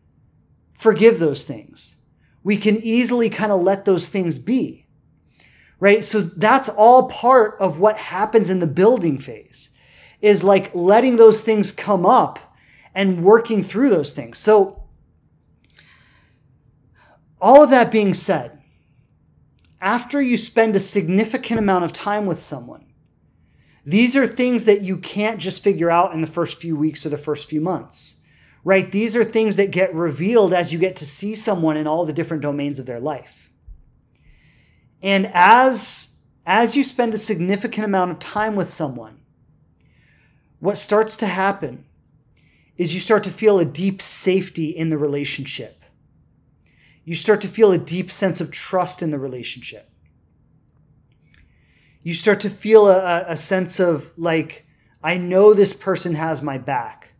forgive those things. We can easily kind of let those things be. Right? So that's all part of what happens in the building phase is like letting those things come up and working through those things. So all of that being said, after you spend a significant amount of time with someone, these are things that you can't just figure out in the first few weeks or the first few months right? These are things that get revealed as you get to see someone in all the different domains of their life. And as as you spend a significant amount of time with someone, what starts to happen is you start to feel a deep safety in the relationship. You start to feel a deep sense of trust in the relationship. You start to feel a, a sense of like, I know this person has my back.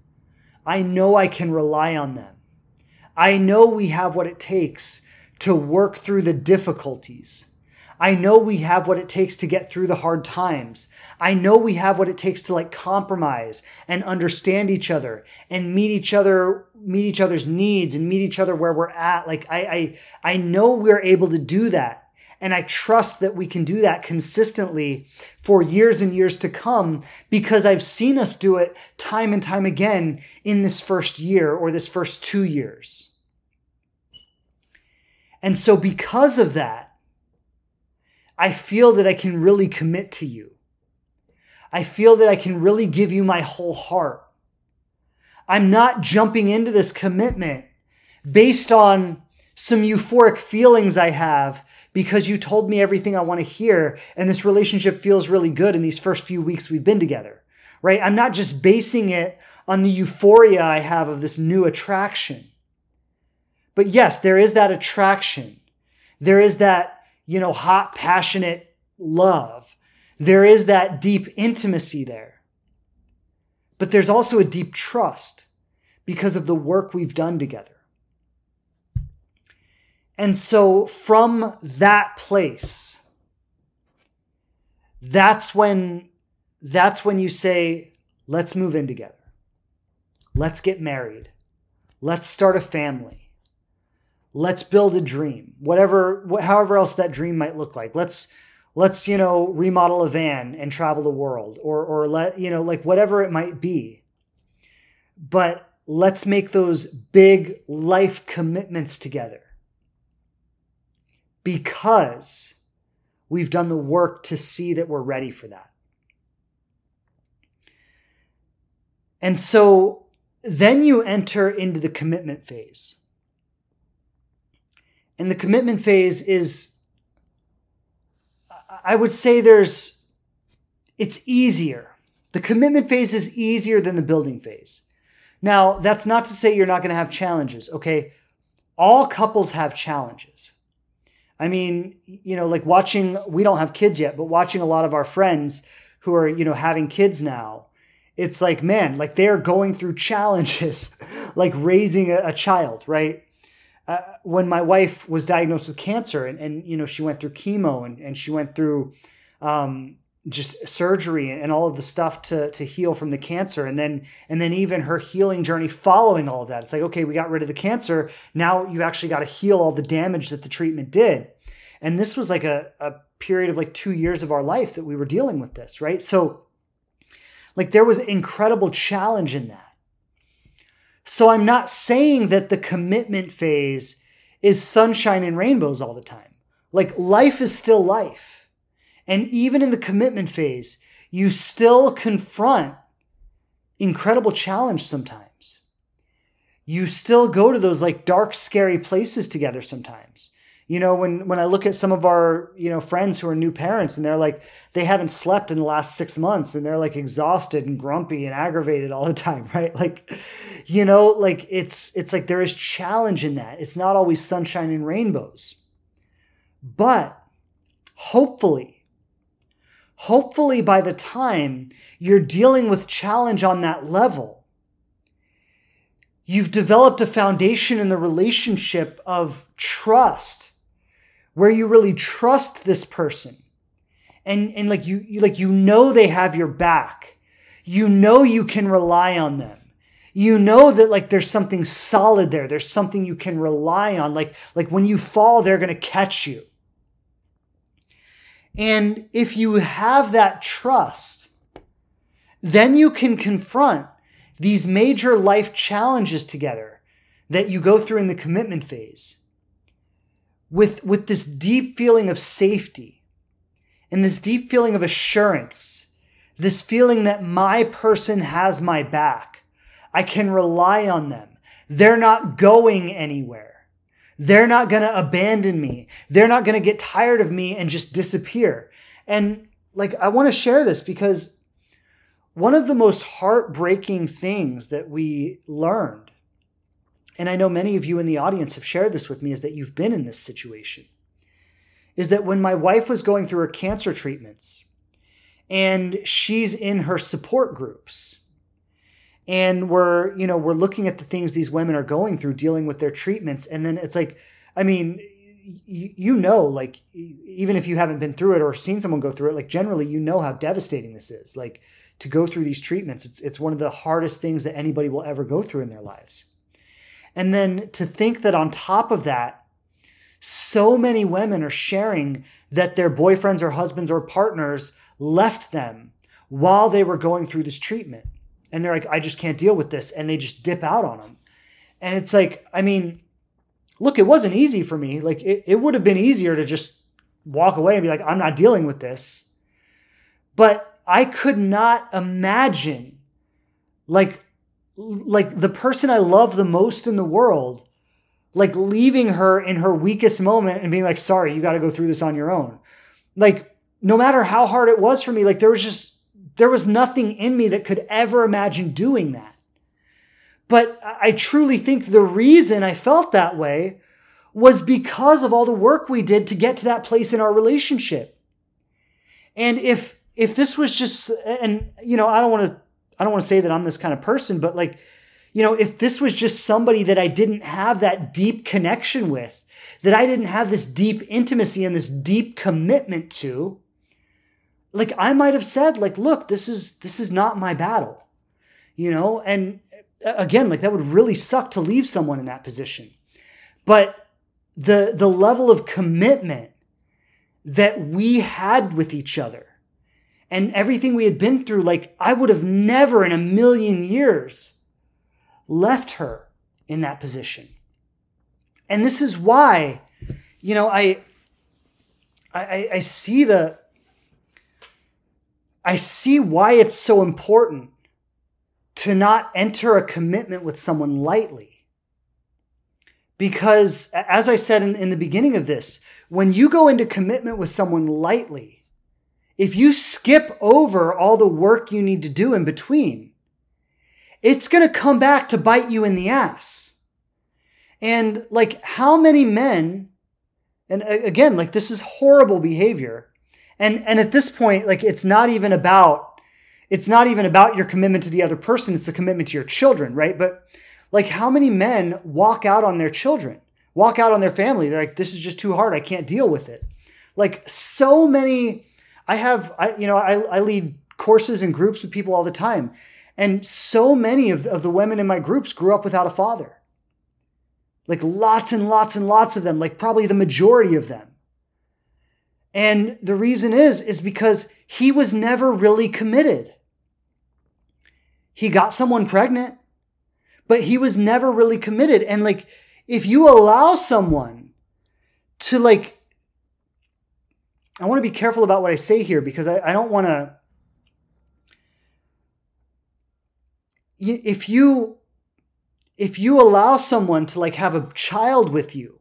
I know I can rely on them. I know we have what it takes to work through the difficulties. I know we have what it takes to get through the hard times. I know we have what it takes to like compromise and understand each other and meet each other, meet each other's needs and meet each other where we're at. Like I, I, I know we're able to do that. And I trust that we can do that consistently for years and years to come because I've seen us do it time and time again in this first year or this first two years. And so, because of that, I feel that I can really commit to you. I feel that I can really give you my whole heart. I'm not jumping into this commitment based on some euphoric feelings I have because you told me everything I want to hear. And this relationship feels really good in these first few weeks we've been together, right? I'm not just basing it on the euphoria I have of this new attraction. But yes, there is that attraction. There is that, you know, hot, passionate love. There is that deep intimacy there. But there's also a deep trust because of the work we've done together. And so from that place, that's when that's when you say, let's move in together. Let's get married. Let's start a family. Let's build a dream. Whatever however else that dream might look like. Let's let's, you know, remodel a van and travel the world or or let, you know, like whatever it might be. But let's make those big life commitments together because we've done the work to see that we're ready for that. And so then you enter into the commitment phase. And the commitment phase is, I would say there's, it's easier. The commitment phase is easier than the building phase. Now, that's not to say you're not going to have challenges, okay? All couples have challenges. I mean, you know, like watching, we don't have kids yet, but watching a lot of our friends who are, you know, having kids now, it's like, man, like they're going through challenges, like raising a, a child, right? Uh, when my wife was diagnosed with cancer and, and, you know, she went through chemo and, and she went through um, just surgery and all of the stuff to, to heal from the cancer. And then, and then even her healing journey following all of that. It's like, okay, we got rid of the cancer. Now you've actually got to heal all the damage that the treatment did. And this was like a, a period of like two years of our life that we were dealing with this, right? So, like, there was incredible challenge in that. So, I'm not saying that the commitment phase is sunshine and rainbows all the time. Like, life is still life. And even in the commitment phase, you still confront incredible challenge sometimes. You still go to those like dark, scary places together sometimes you know when when i look at some of our you know friends who are new parents and they're like they haven't slept in the last six months and they're like exhausted and grumpy and aggravated all the time right? Like you know like it's it's like there is challenge in that. It's not always sunshine and rainbows. But hopefully hopefully by the time you're dealing with challenge on that level, you've developed a foundation in the relationship of trust where you really trust this person. And and like you, you like you know they have your back. You know you can rely on them. You know that like there's something solid there. There's something you can rely on. Like like when you fall they're going to catch you. And if you have that trust then you can confront these major life challenges together that you go through in the commitment phase with with this deep feeling of safety and this deep feeling of assurance this feeling that my person has my back I can rely on them. They're not going anywhere. They're not going to abandon me. They're not going to get tired of me and just disappear. And like, I want to share this because one of the most heartbreaking things that we learned, and I know many of you in the audience have shared this with me, is that you've been in this situation. Is that when my wife was going through her cancer treatments and she's in her support groups, and we're you know we're looking at the things these women are going through dealing with their treatments and then it's like i mean you, know like even if you haven't been through it or seen someone go through it like generally you know how devastating this is like to go through these treatments it's it's one of the hardest things that anybody will ever go through in their lives and then to think that on top of that so many women are sharing that their boyfriends or husbands or partners left them while they were going through this treatment and they're like, I just can't deal with this. And they just dip out on them. And it's like, I mean, look, it wasn't easy for me. Like, it, it would have been easier to just walk away and be like, I'm not dealing with this. But I could not imagine, like, like the person I love the most in the world, like leaving her in her weakest moment and being like, sorry, you got to go through this on your own. Like, no matter how hard it was for me, like, there was just, there was nothing in me that could ever imagine doing that. But I truly think the reason I felt that way was because of all the work we did to get to that place in our relationship. And if if this was just and you know, I don't want to I don't want to say that I'm this kind of person, but like you know, if this was just somebody that I didn't have that deep connection with, that I didn't have this deep intimacy and this deep commitment to, like I might have said like look this is this is not my battle you know? And uh, again like that would really suck to leave someone in that position. But the the level of commitment that we had with each other and everything we had been through like I would have never in a million years left her in that position and this is why you know I I, I see the I see why it's so important to not enter a commitment with someone lightly. Because, as I said in, in, the beginning of this, when you go into commitment with someone lightly, if you skip over all the work you need to do in between, it's going to come back to bite you in the ass. And, like, how many men, and again, like, this is horrible behavior. And and at this point like it's not even about it's not even about your commitment to the other person it's the commitment to your children right? But like how many men walk out on their children walk out on their family they're like this is just too hard i can't deal with it. Like so many i have i you know i, I lead courses and groups with people all the time and so many of, of the women in my groups grew up without a father like lots and lots and lots of them like probably the majority of them and the reason is, is because he was never really committed. He got someone pregnant, but he was never really committed. And like, if you allow someone to like, I want to be careful about what I say here because I, I don't want to. If you if you allow someone to like have a child with you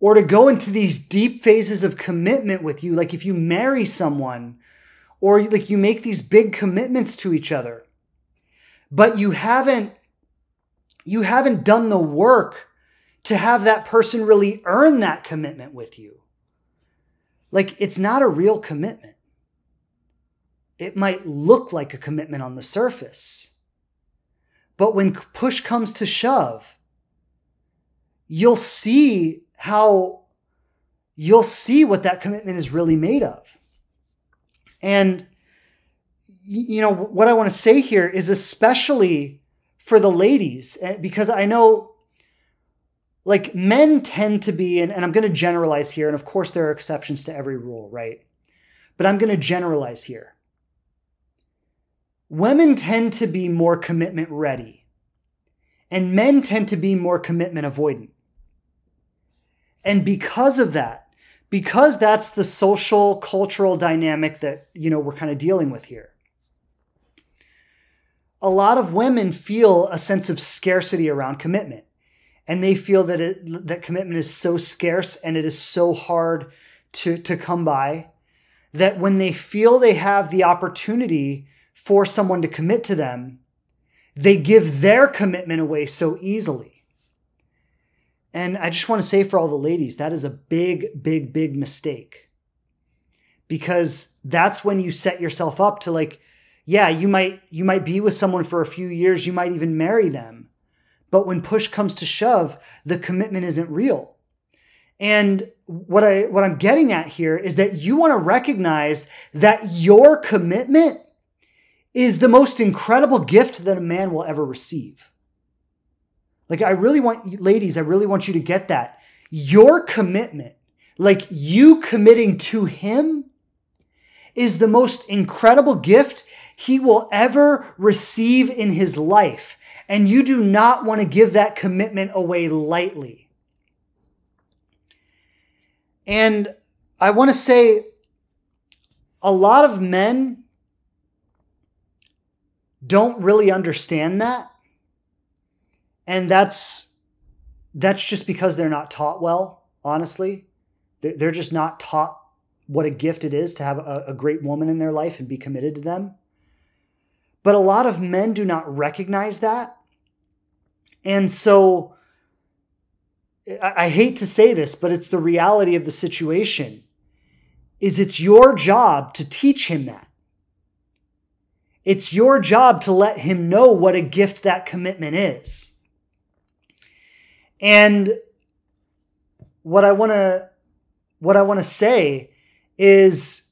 or to go into these deep phases of commitment with you like if you marry someone or like you make these big commitments to each other but you haven't you haven't done the work to have that person really earn that commitment with you like it's not a real commitment it might look like a commitment on the surface. But when push comes to shove, you'll see how you'll see what that commitment is really made of. And you know what I want to say here is especially for the ladies eh, because I know like men tend to be and, and I'm going to generalize here and of course there are exceptions to every rule, right? But I'm going to generalize here. Women tend to be more commitment ready and men tend to be more commitment avoidant. And because of that, because that's the social cultural dynamic that, you know, we're kind of dealing with here. A lot of women feel a sense of scarcity around commitment. And they feel that it, that commitment is so scarce and it is so hard to, to come by that when they feel they have the opportunity for someone to commit to them, they give their commitment away so easily. And I just want to say for all the ladies, that is a big, big, big mistake. Because that's when you set yourself up to like, yeah, you might you might be with someone for a few years, you might even marry them. But when push comes to shove, the commitment isn't real. And what I what I'm getting at here is that you want to recognize that your commitment is the most incredible gift that a man will ever receive. Like, I really want ladies, I really want you to get that. Your commitment, like you committing to him, is the most incredible gift he will ever receive in his life. And you do not want to give that commitment away lightly. And I want to say a lot of men don't really understand that. And that's that's just because they're not taught well honestly. They're just not taught what a gift it is to have a, great woman in their life and be committed to them. But a lot of men do not recognize that and so I, I hate to say this but it's the reality of the situation is it's your job to teach him that it's your job to let him know what a gift that commitment is and what I want to what I want to say is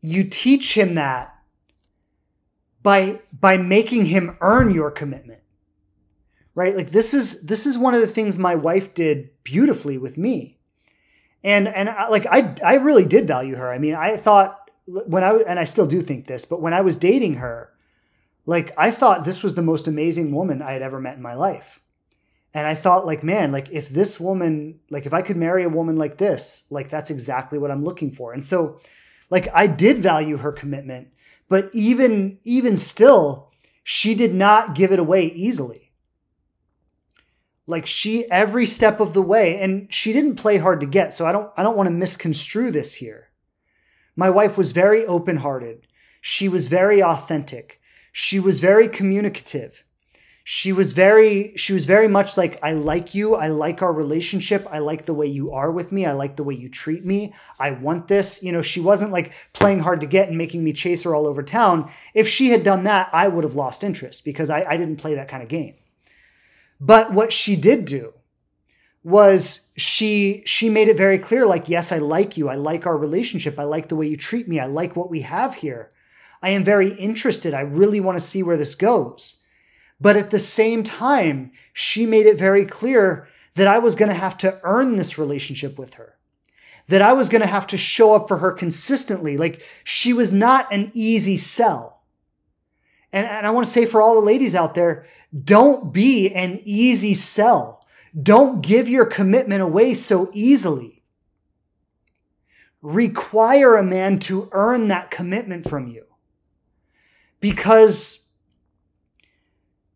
you teach him that by by making him earn your commitment. Right? Like this is this is one of the things my wife did beautifully with me. And and I, like I I really did value her. I mean, I thought when I and I still do think this, but when I was dating her, like I thought this was the most amazing woman I had ever met in my life. And I thought, like, man, like if this woman, like if I could marry a woman like this, like that's exactly what I'm looking for. And so, like, I did value her commitment, but even even still, she did not give it away easily. Like she every step of the way, and she didn't play hard to get. So I don't I don't want to misconstrue this here. My wife was very open-hearted. She was very authentic. She was very communicative she was very she was very much like i like you i like our relationship i like the way you are with me i like the way you treat me i want this you know she wasn't like playing hard to get and making me chase her all over town if she had done that i would have lost interest because i, I didn't play that kind of game but what she did do was she she made it very clear like yes i like you. I like our relationship. I like the way you treat me. I like what we have here. I am very interested. I really want to see where this goes. But at the same time, she made it very clear that I was going to have to earn this relationship with her, that I was going to have to show up for her consistently. Like she was not an easy sell. And, and I want to say for all the ladies out there, don't be an easy sell. Don't give your commitment away so easily. Require a man to earn that commitment from you. Because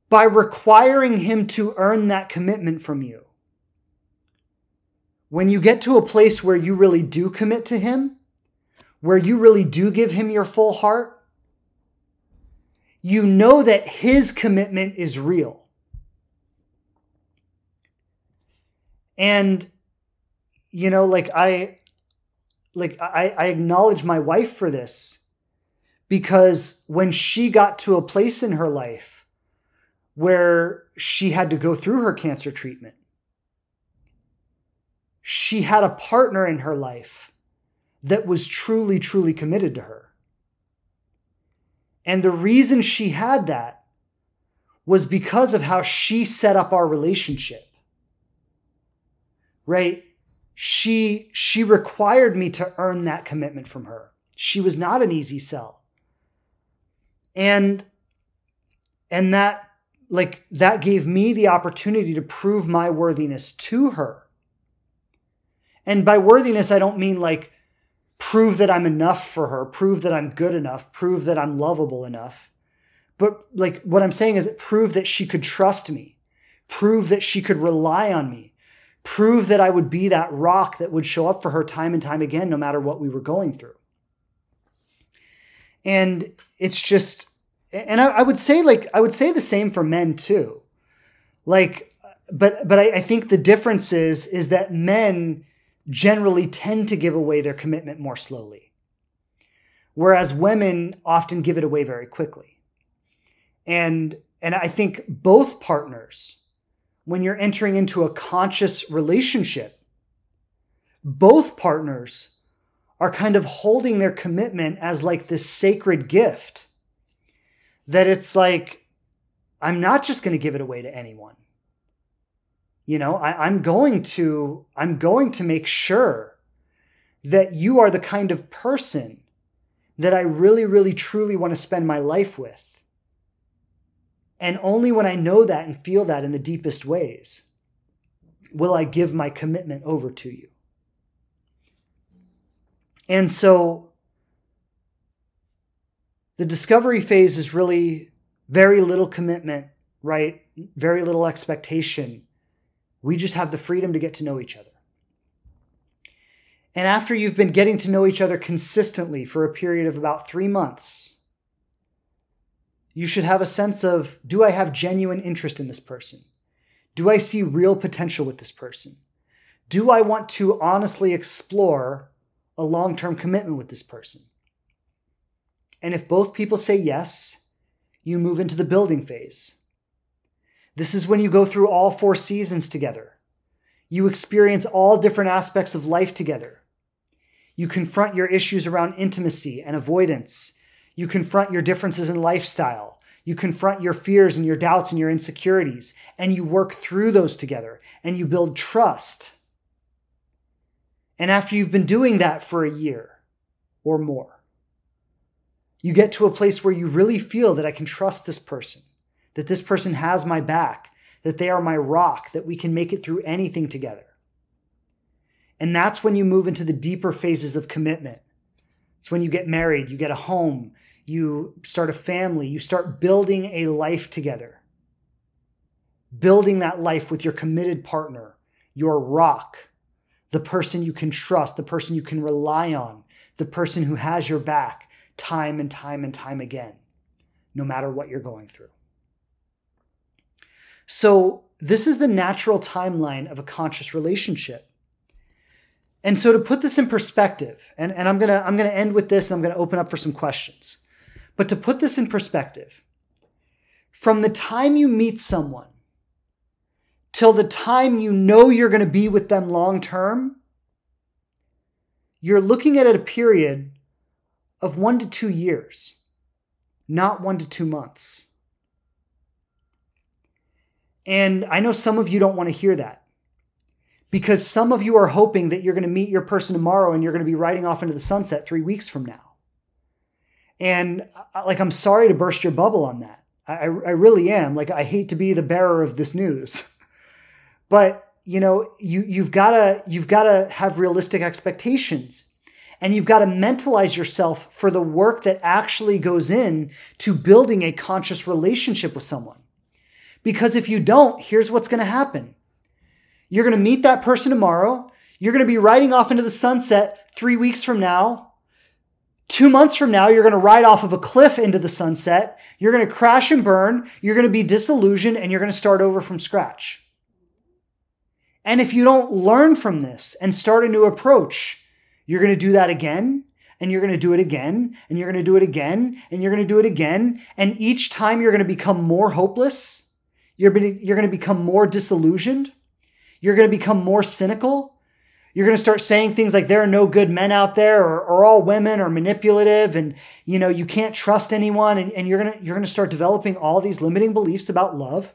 by requiring him to earn that commitment from you. When you get to a place where you really do commit to him, where you really do give him your full heart, you know that his commitment is real. And, you know, like I, like I, I acknowledge my wife for this because when she got to a place in her life where she had to go through her cancer treatment, she had a partner in her life that was truly, truly committed to her. And the reason she had that was because of how she set up our relationship. Right? She she required me to earn that commitment from her. She was not an easy sell. And and that like that gave me the opportunity to prove my worthiness to her. And by worthiness I don't mean like prove that I'm enough for her, prove that I'm good enough, prove that I'm lovable enough. But like what I'm saying is prove that she could trust me, prove that she could rely on me, prove that I would be that rock that would show up for her time and time again, no matter what we were going through. And it's just, and I, I would say like, I would say the same for men too. Like, but, but I, I think the difference is, is that men, generally tend to give away their commitment more slowly, whereas women often give it away very quickly. And, and I think both partners, when you're entering into a conscious relationship, both partners are kind of holding their commitment as like this sacred gift that it's like, I'm not just going to give it away to anyone you know I, i'm going to i'm going to make sure that you are the kind of person that i really really truly want to spend my life with. And only when i know that and feel that in the deepest ways will i give my commitment over to you. And so the discovery phase is really very little commitment right? Very little expectation we just have the freedom to get to know each other. And after you've been getting to know each other consistently for a period of about three months, you should have a sense of do I have genuine interest in this person? Do I see real potential with this person? Do I want to honestly explore a long term commitment with this person? And if both people say yes, you move into the building phase. This is when you go through all four seasons together. You experience all different aspects of life together. You confront your issues around intimacy and avoidance. You confront your differences in lifestyle. You confront your fears and your doubts and your insecurities, and you work through those together and you build trust. And after you've been doing that for a year or more, you get to a place where you really feel that I can trust this person that this person has my back, that they are my rock, that we can make it through anything together. And that's when you move into the deeper phases of commitment. It's when you get married, you get a home, you start a family, you start building a life together. Building that life with your committed partner, your rock, the person you can trust, the person you can rely on, the person who has your back time and time and time again, no matter what you're going through. So, this is the natural timeline of a conscious relationship. And so to put this in perspective, and, and I'm gonna I'm gonna end with this and I'm gonna open up for some questions. But to put this in perspective, from the time you meet someone till the time you know you're gonna be with them long term, you're looking at a period of one to two years, not one to two months. And I know some of you don't want to hear that because some of you are hoping that you're going to meet your person tomorrow and you're going to be riding off into the sunset three weeks from now. And uh, like, I'm sorry to burst your bubble on that. I, I really am. Like, I hate to be the bearer of this news, but you know, you, you've got to, you've got to have realistic expectations and you've got to mentalize yourself for the work that actually goes in to building a conscious relationship with someone. Because if you don't, here's what's going to happen you're going to meet that person tomorrow. You're going to be riding off into the sunset three weeks from now. Two months from now, you're going to ride off of a cliff into the sunset. You're going to crash and burn. You're going to be disillusioned and you're going to start over from scratch. And if you don't learn from this and start a new approach, you're going to do that again and you're going to do it again and you're going to do it again and you're going to do it again. And each time you're going to become more hopeless. You're, you're going to become more disillusioned. You're going to become more cynical. You're going to start saying things like there are no good men out there or, or all women are manipulative and you know you can't trust anyone and, and you're going to you're going to start developing all these limiting beliefs about love.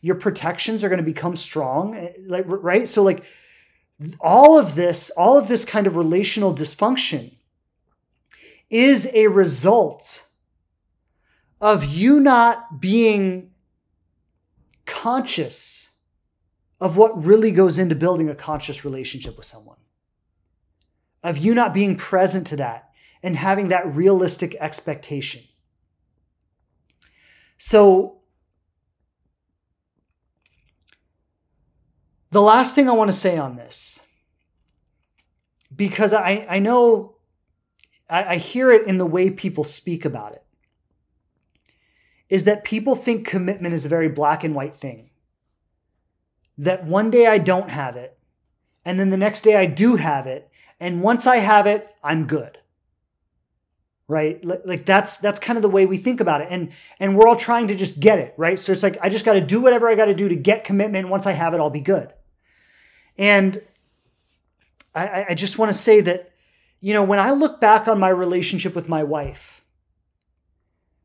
Your protections are going to become strong eh, like right? So like all of this, all of this kind of relational dysfunction is a result of you not being conscious of what really goes into building a conscious relationship with someone, of you not being present to that and having that realistic expectation. So, the last thing I want to say on this, because I, I know I, I hear it in the way people speak about it is that people think commitment is a very black and white thing. That one day I don't have it, and then the next day I do have it, and once I have it, I'm good. Right? Like that's that's kind of the way we think about it. And and we're all trying to just get it, right? So it's like I just got to do whatever I got to do to get commitment. Once I have it, I'll be good. And I, I just want to say that you know, when I look back on my relationship with my wife,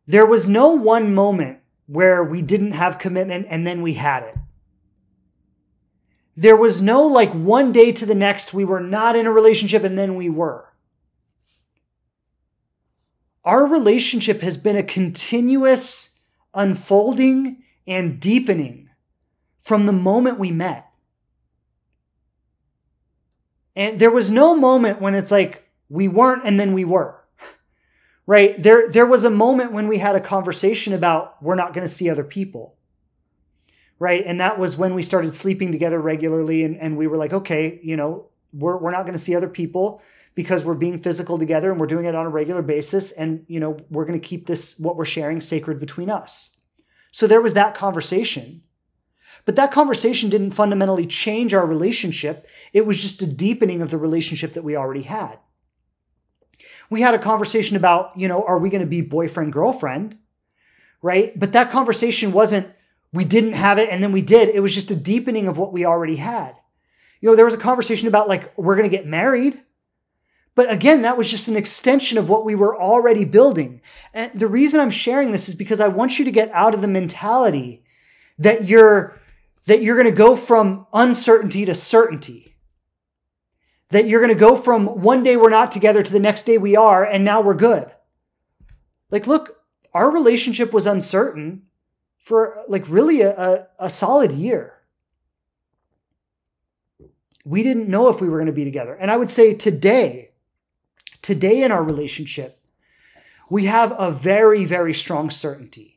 there was no one moment where we didn't have commitment and then we had it. There was no like one day to the next we were not in a relationship and then we were. Our relationship has been a continuous unfolding and deepening from the moment we met. And there was no moment when it's like, we weren't and then we were. Right? There there was a moment when we had a conversation about we're not going to see other people. Right? And that was when we started sleeping together regularly and, and we were like, okay, you know, we're we're not going to see other people because we're being physical together and we're doing it on a regular basis and you know, we're going to keep this what we're sharing sacred between us. So there was that conversation. But that conversation didn't fundamentally change our relationship. It was just a deepening of the relationship that we already had we had a conversation about, you know, are we going to be boyfriend, girlfriend? Right. But that conversation wasn't, we didn't have it and then we did. It was just a deepening of what we already had. You know, there was a conversation about like, we're going to get married. But again, that was just an extension of what we were already building. And the reason I'm sharing this is because I want you to get out of the mentality that you're that you're going to go from uncertainty to certainty that you're going to go from one day we're not together to the next day we are, and now we're good. Like, look, our relationship was uncertain for like really a, a, a solid year. We didn't know if we were going to be together. And I would say today, today in our relationship, we have a very, very strong certainty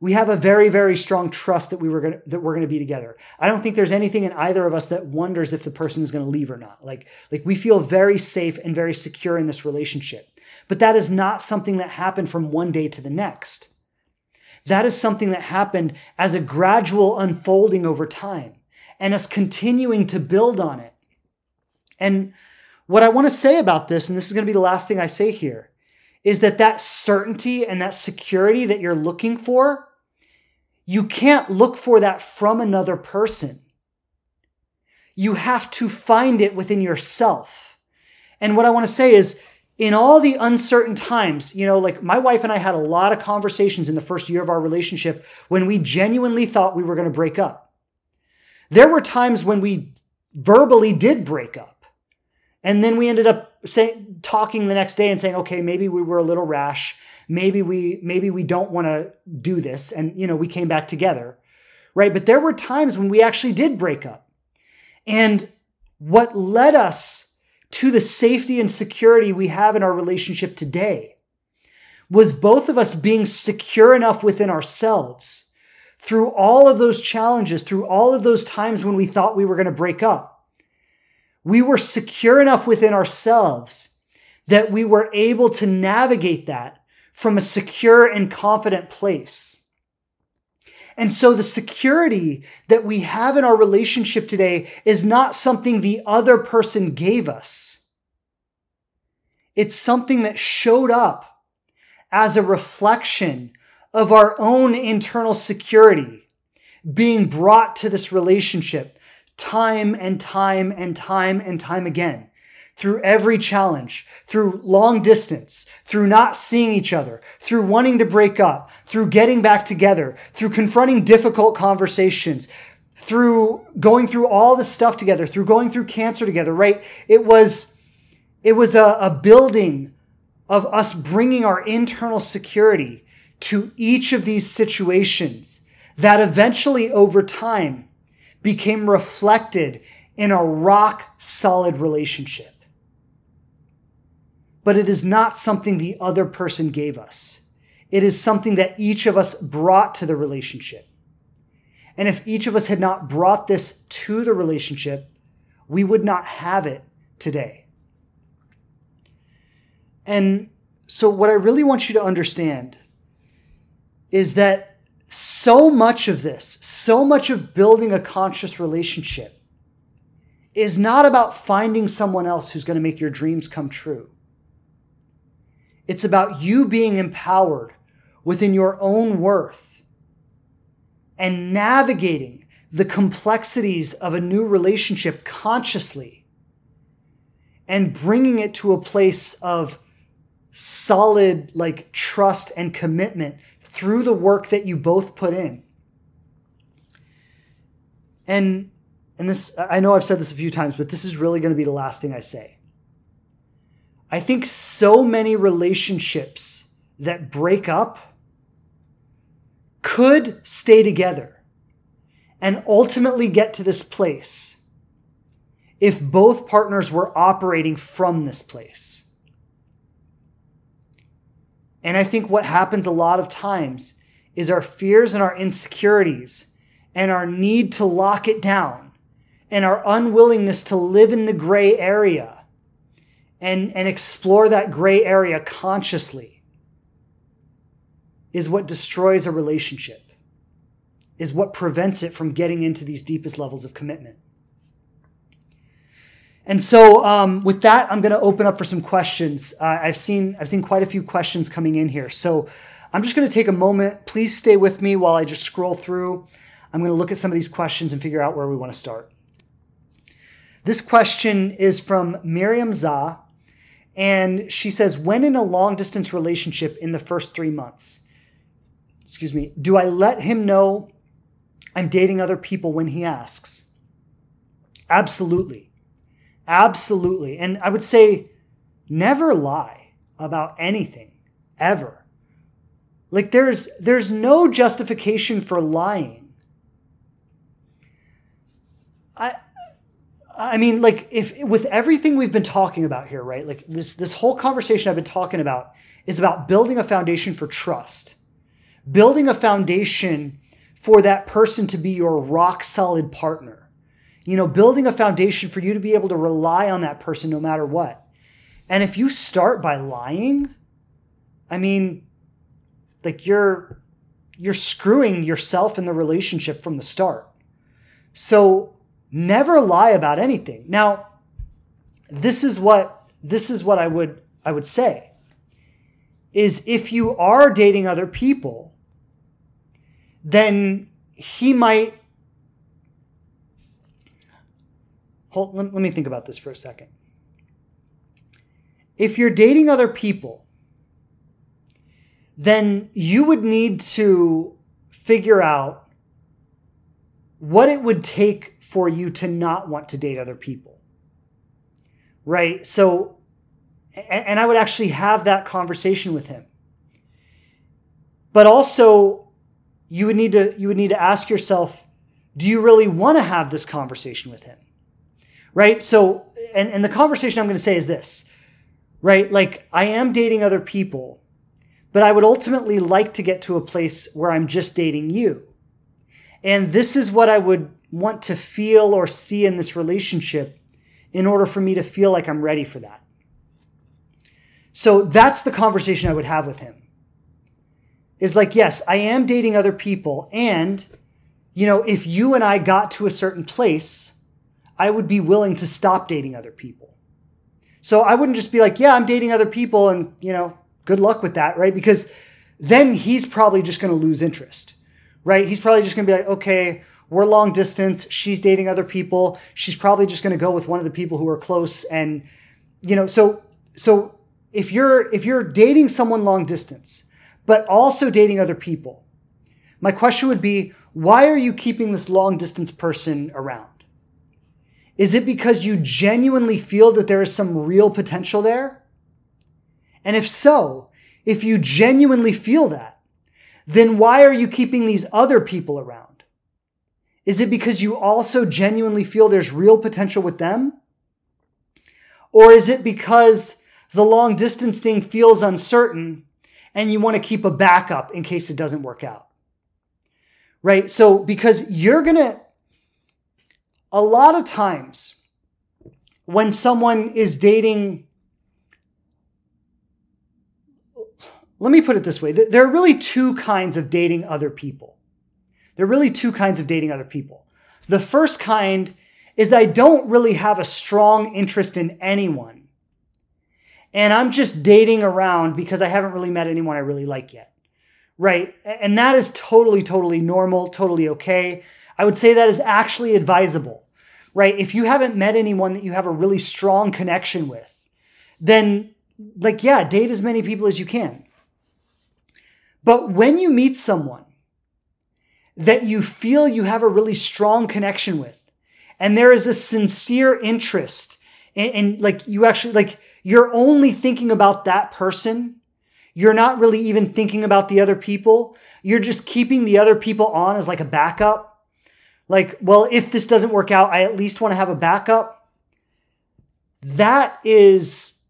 we have a very very strong trust that we were going that we're going to be together. I don't think there's anything in either of us that wonders if the person is going to leave or not. Like like we feel very safe and very secure in this relationship. But that is not something that happened from one day to the next. That is something that happened as a gradual unfolding over time and us continuing to build on it. And what i want to say about this and this is going to be the last thing i say here is that that certainty and that security that you're looking for, you can't look for that from another person. You have to find it within yourself. And what I want to say is, in all the uncertain times, you know, like my wife and I had a lot of conversations in the first year of our relationship when we genuinely thought we were going to break up. There were times when we verbally did break up. And then we ended up saying talking the next day and saying, okay, maybe we were a little rash. Maybe we maybe we don't want to do this. And you know, we came back together. Right. But there were times when we actually did break up. And what led us to the safety and security we have in our relationship today was both of us being secure enough within ourselves through all of those challenges, through all of those times when we thought we were going to break up we were secure enough within ourselves that we were able to navigate that from a secure and confident place. And so the security that we have in our relationship today is not something the other person gave us. It's something that showed up as a reflection of our own internal security being brought to this relationship time and time and time and time again through every challenge, through long distance, through not seeing each other, through wanting to break up, through getting back together, through confronting difficult conversations, through going through all this stuff together, through going through cancer together, right? It was, it was a, a building of us bringing our internal security to each of these situations that eventually over time became reflected in a rock solid relationship but it is not something the other person gave us. It is something that each of us brought to the relationship. And if each of us had not brought this to the relationship, we would not have it today. And so, what I really want you to understand is that so much of this, so much of building a conscious relationship, is not about finding someone else who's going to make your dreams come true. It's about you being empowered within your own worth and navigating the complexities of a new relationship consciously and bringing it to a place of solid like trust and commitment through the work that you both put in. And and this I know I've said this a few times, but this is really going to be the last thing I say. I think so many relationships that break up could stay together and ultimately get to this place if both partners were operating from this place. And I think what happens a lot of times is our fears and our insecurities and our need to lock it down and our unwillingness to live in the gray area and, and explore that gray area consciously is what destroys a relationship, is what prevents it from getting into these deepest levels of commitment. And so, um, with that, I'm going to open up for some questions. Uh, I've seen I've seen quite a few questions coming in here, so I'm just going to take a moment. Please stay with me while I just scroll through. I'm going to look at some of these questions and figure out where we want to start. This question is from Miriam Zah, and she says, when in a long distance relationship in the first three months, excuse me, do I let him know I'm dating other people when he asks? Absolutely. Absolutely. And I would say never lie about anything ever. Like there's there's no justification for lying. I I mean, like if with everything we've been talking about here, right? Like this this whole conversation I've been talking about is about building a foundation for trust. Building a foundation for that person to be your rock solid partner. You know, building a foundation for you to be able to rely on that person no matter what. And if you start by lying, I mean, like you're you're screwing yourself in the relationship from the start. So Never lie about anything. Now, this is what this is what I would I would say is if you are dating other people, then he might hold let, let me think about this for a second. If you're dating other people, then you would need to figure out what it would take for you to not want to date other people. Right? So, and I would actually have that conversation with him. But also, you would need to you would need to ask yourself, do you really want to have this conversation with him? Right? So, and, and the conversation I'm going to say is this, right? Like, I am dating other people, but I would ultimately like to get to a place where I'm just dating you and this is what I would want to feel or see in this relationship in order for me to feel like I'm ready for that. So that's the conversation I would have with him. Is like, yes, I am dating other people. And, you know, if you and I got to a certain place, I would be willing to stop dating other people. So I wouldn't just be like, yeah, I'm dating other people and, you know, good luck with that, right? Because then he's probably just going to lose interest, right? He's probably just going to be like, okay, we're long distance. She's dating other people. She's probably just going to go with one of the people who are close. And, you know, so, so if you're, if you're dating someone long distance, but also dating other people, my question would be, why are you keeping this long distance person around? Is it because you genuinely feel that there is some real potential there? And if so, if you genuinely feel that, then why are you keeping these other people around? Is it because you also genuinely feel there's real potential with them? Or is it because the long distance thing feels uncertain and you want to keep a backup in case it doesn't work out? Right? So, because you're going to, a lot of times when someone is dating let me put it this way there are really two kinds of dating other people. There are really two kinds of dating other people. The first kind is that I don't really have a strong interest in anyone. And I'm just dating around because I haven't really met anyone I really like yet. Right? And that is totally, totally normal, totally okay. I would say that is actually advisable. Right? If you haven't met anyone that you have a really strong connection with, then like yeah, date as many people as you can. But when you meet someone that you feel you have a really strong connection with, and there is a sincere interest, and, like you actually, like you're only thinking about that person, you're not really even thinking about the other people, you're just keeping the other people on as like a backup. Like, well, if this doesn't work out, I at least want to have a backup. That is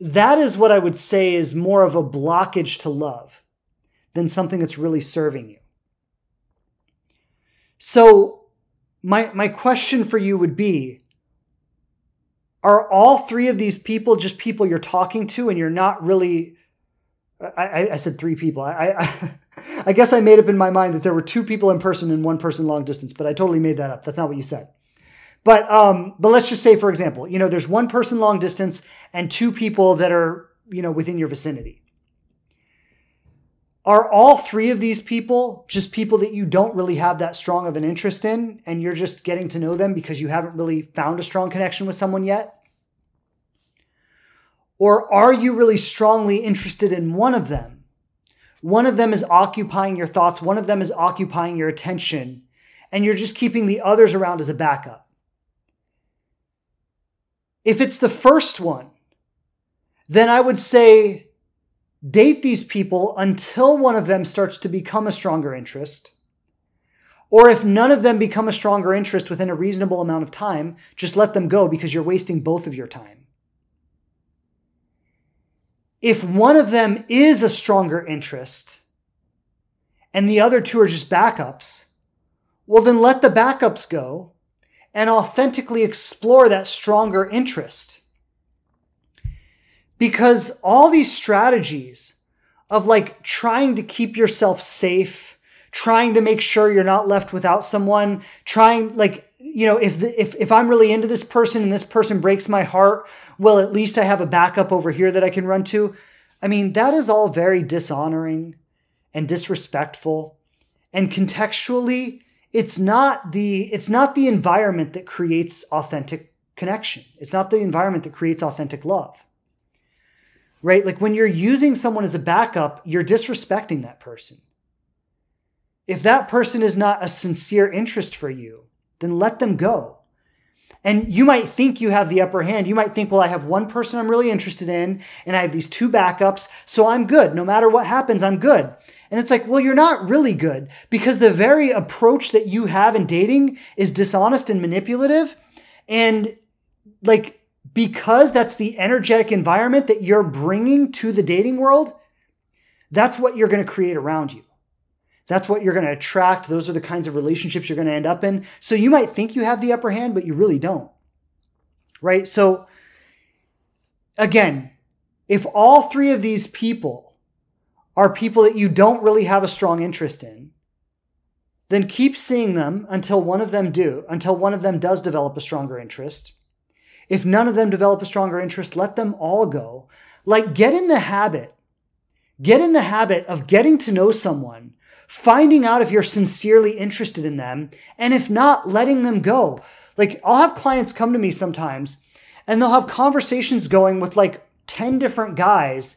that is what I would say is more of a blockage to love than something that's really serving you. So, my, my question for you would be Are all three of these people just people you're talking to and you're not really? I, I said three people. I, I, I guess I made up in my mind that there were two people in person and one person long distance, but I totally made that up. That's not what you said. But um, but let's just say, for example, you know, there's one person long distance and two people that are you know within your vicinity. Are all three of these people just people that you don't really have that strong of an interest in and you're just getting to know them because you haven't really found a strong connection with someone yet? Or are you really strongly interested in one of them? One of them is occupying your thoughts, one of them is occupying your attention, and you're just keeping the others around as a backup. If it's the first one, then I would say date these people until one of them starts to become a stronger interest. Or if none of them become a stronger interest within a reasonable amount of time, just let them go because you're wasting both of your time. If one of them is a stronger interest and the other two are just backups, well, then let the backups go and authentically explore that stronger interest. Because all these strategies of like trying to keep yourself safe, trying to make sure you're not left without someone, trying like you know if the, if if I'm really into this person and this person breaks my heart, well at least I have a backup over here that I can run to. I mean, that is all very dishonoring and disrespectful. And contextually, it's not the it's not the environment that creates authentic connection. It's not the environment that creates authentic love right? Like when you're using someone as a backup, you're disrespecting that person. If that person is not a sincere interest for you, then let them go. And you might think you have the upper hand. You might think, well, I have one person I'm really interested in, and I have these two backups, so I'm good. No matter what happens, I'm good. And it's like, well, you're not really good because the very approach that you have in dating is dishonest and manipulative. And like, because that's the energetic environment that you're bringing to the dating world, that's what you're going to create around you. That's what you're going to attract. Those are the kinds of relationships you're going to end up in. So you might think you have the upper hand, but you really don't. Right? So again, if all three of these people are people that you don't really have a strong interest in, then keep seeing them until one of them do, until one of them does develop a stronger interest If none of them develop a stronger interest, let them all go. Like, get in the habit. Get in the habit of getting to know someone, finding out if you're sincerely interested in them, and if not, letting them go. Like, I'll have clients come to me sometimes and they'll have conversations going with like 10 different guys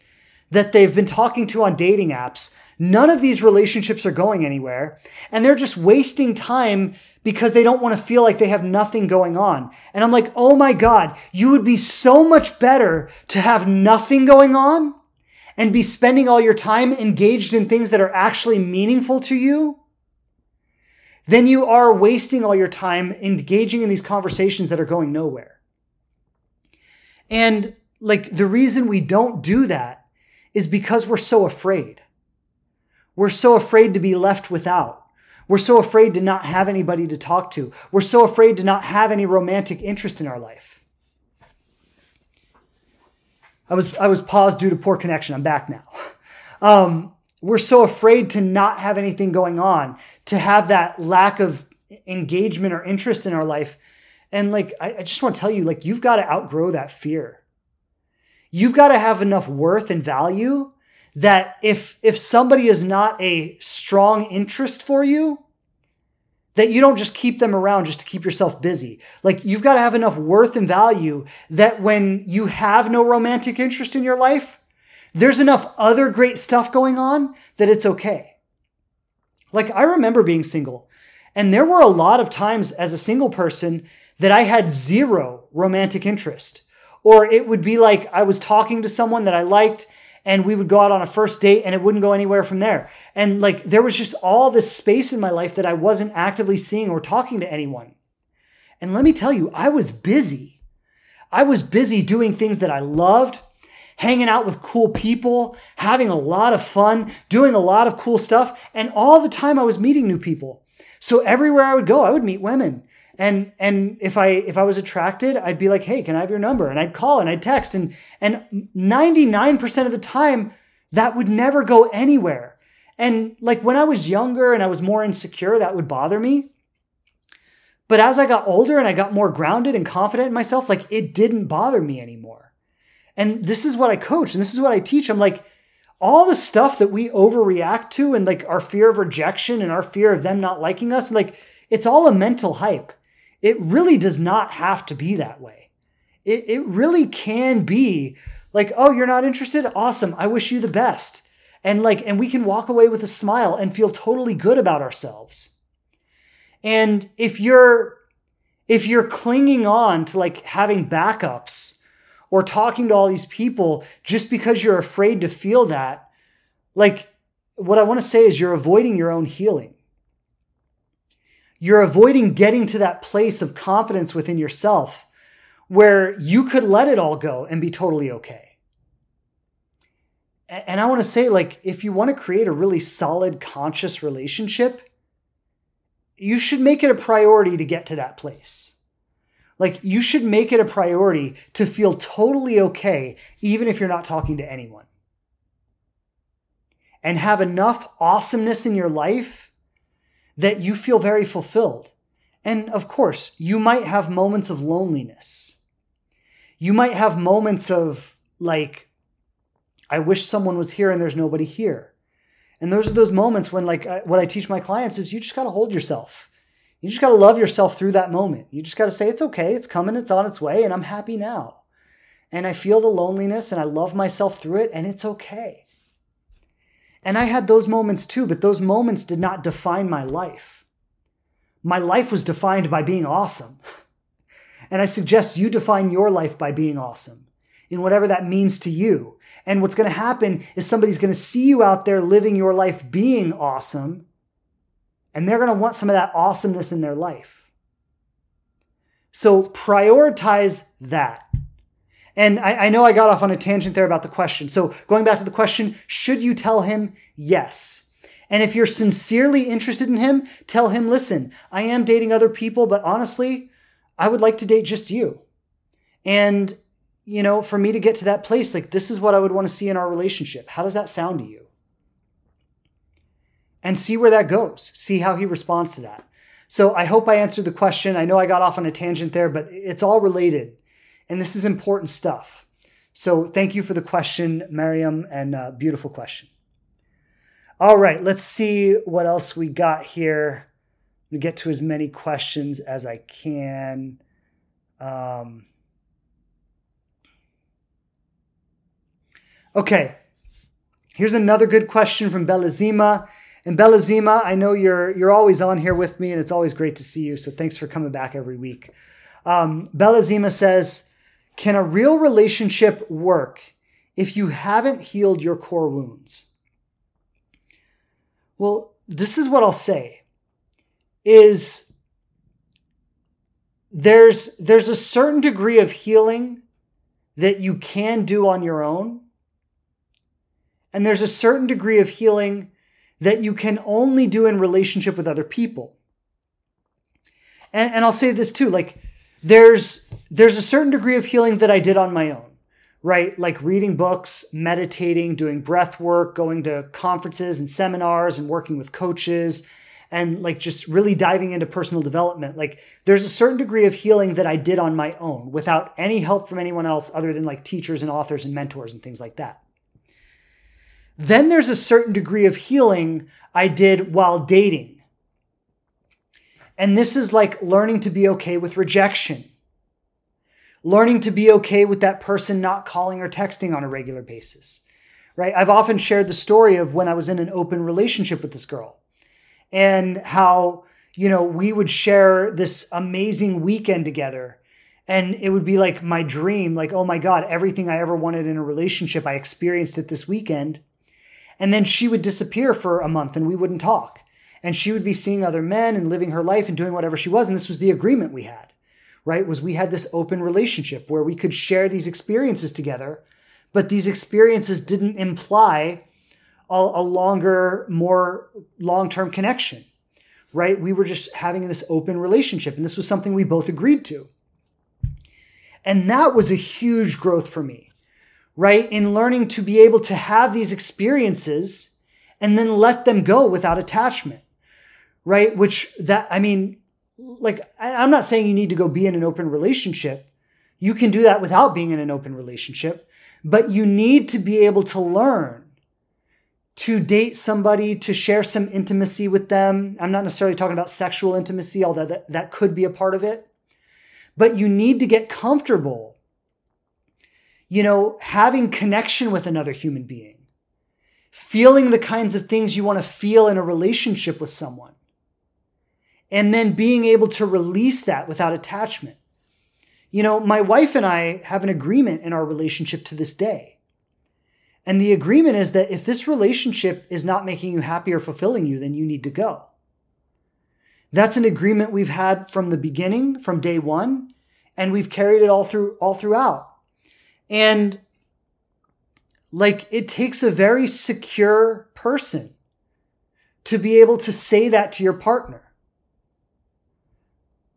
that they've been talking to on dating apps. None of these relationships are going anywhere, and they're just wasting time because they don't want to feel like they have nothing going on. And I'm like, oh my God, you would be so much better to have nothing going on and be spending all your time engaged in things that are actually meaningful to you than you are wasting all your time engaging in these conversations that are going nowhere. And like the reason we don't do that is because we're so afraid. We're so afraid to be left without. We're so afraid to not have anybody to talk to. We're so afraid to not have any romantic interest in our life. I was I was paused due to poor connection. I'm back now. Um, we're so afraid to not have anything going on, to have that lack of engagement or interest in our life. And like I, I just want to tell you, like you've got to outgrow that fear. You've got to have enough worth and value that if if somebody is not a strong interest for you, that you don't just keep them around just to keep yourself busy. Like you've got to have enough worth and value that when you have no romantic interest in your life, there's enough other great stuff going on that it's okay. Like I remember being single, and there were a lot of times as a single person that I had zero romantic interest. Or it would be like I was talking to someone that I liked and we would go out on a first date and it wouldn't go anywhere from there. And like there was just all this space in my life that I wasn't actively seeing or talking to anyone. And let me tell you, I was busy. I was busy doing things that I loved, hanging out with cool people, having a lot of fun, doing a lot of cool stuff. And all the time I was meeting new people. So everywhere I would go, I would meet women and and if i if i was attracted i'd be like hey can i have your number? And i'd call and i'd text. And and 99% of the time that would never go anywhere. And like when i was younger and i was more insecure that would bother me. But as i got older and i got more grounded and confident in myself like it didn't bother me anymore. And this is what i coach and this is what i teach. I'm like all the stuff that we overreact to and like our fear of rejection and our fear of them not liking us like it's all a mental hype it really does not have to be that way. It, it really can be like, oh, you're not interested? Awesome. I wish you the best. And like, and we can walk away with a smile and feel totally good about ourselves. And if you're, if you're clinging on to like having backups or talking to all these people just because you're afraid to feel that, like, what I want to say is you're avoiding your own healing. You're avoiding getting to that place of confidence within yourself where you could let it all go and be totally okay. And I want to say, like, if you want to create a really solid, conscious relationship, you should make it a priority to get to that place. Like, you should make it a priority to feel totally okay, even if you're not talking to anyone. And have enough awesomeness in your life that you feel very fulfilled. And of course, you might have moments of loneliness. You might have moments of like, I wish someone was here and there's nobody here. And those are those moments when, like, what I teach my clients is you just got to hold yourself. You just got to love yourself through that moment. You just got to say, it's okay, it's coming, it's on its way, and I'm happy now. And I feel the loneliness and I love myself through it, and it's okay. And I had those moments too, but those moments did not define my life. My life was defined by being awesome. And I suggest you define your life by being awesome in whatever that means to you. And what's going to happen is somebody's going to see you out there living your life being awesome, and they're going to want some of that awesomeness in their life. So prioritize that. And I, I, know I got off on a tangent there about the question. So going back to the question, should you tell him? Yes. And if you're sincerely interested in him, tell him, listen, I am dating other people, but honestly, I would like to date just you. And, you know, for me to get to that place, like this is what I would want to see in our relationship. How does that sound to you? And see where that goes. See how he responds to that. So I hope I answered the question. I know I got off on a tangent there, but it's all related And this is important stuff. So thank you for the question, Mariam, and uh, beautiful question. All right, let's see what else we got here. I'm get to as many questions as I can. Um, okay, here's another good question from Belazima. And Belazima, I know you're you're always on here with me, and it's always great to see you. So thanks for coming back every week. Um, Belazima says, "Can a real relationship work if you haven't healed your core wounds?" Well, this is what I'll say: is there's there's a certain degree of healing that you can do on your own, and there's a certain degree of healing that you can only do in relationship with other people. And, and I'll say this too, like there's there's a certain degree of healing that I did on my own, right? Like reading books, meditating, doing breath work, going to conferences and seminars and working with coaches and like just really diving into personal development. Like there's a certain degree of healing that I did on my own without any help from anyone else other than like teachers and authors and mentors and things like that. Then there's a certain degree of healing I did while dating. And this is like learning to be okay with rejection, learning to be okay with that person not calling or texting on a regular basis, right? I've often shared the story of when I was in an open relationship with this girl and how, you know, we would share this amazing weekend together. And it would be like my dream, like, oh my God, everything I ever wanted in a relationship, I experienced it this weekend. And then she would disappear for a month and we wouldn't talk. And she would be seeing other men and living her life and doing whatever she was. And this was the agreement we had, right? Was we had this open relationship where we could share these experiences together, but these experiences didn't imply a, a longer, more long term connection, right? We were just having this open relationship. And this was something we both agreed to. And that was a huge growth for me right? In learning to be able to have these experiences and then let them go without attachment, right? Which that, I mean, like, I'm not saying you need to go be in an open relationship. You can do that without being in an open relationship, but you need to be able to learn to date somebody, to share some intimacy with them. I'm not necessarily talking about sexual intimacy, although that, that could be a part of it. But you need to get comfortable you know, having connection with another human being, feeling the kinds of things you want to feel in a relationship with someone, and then being able to release that without attachment. You know, my wife and I have an agreement in our relationship to this day. And the agreement is that if this relationship is not making you happy or fulfilling you, then you need to go. That's an agreement we've had from the beginning, from day one, and we've carried it all through all throughout. And like it takes a very secure person to be able to say that to your partner.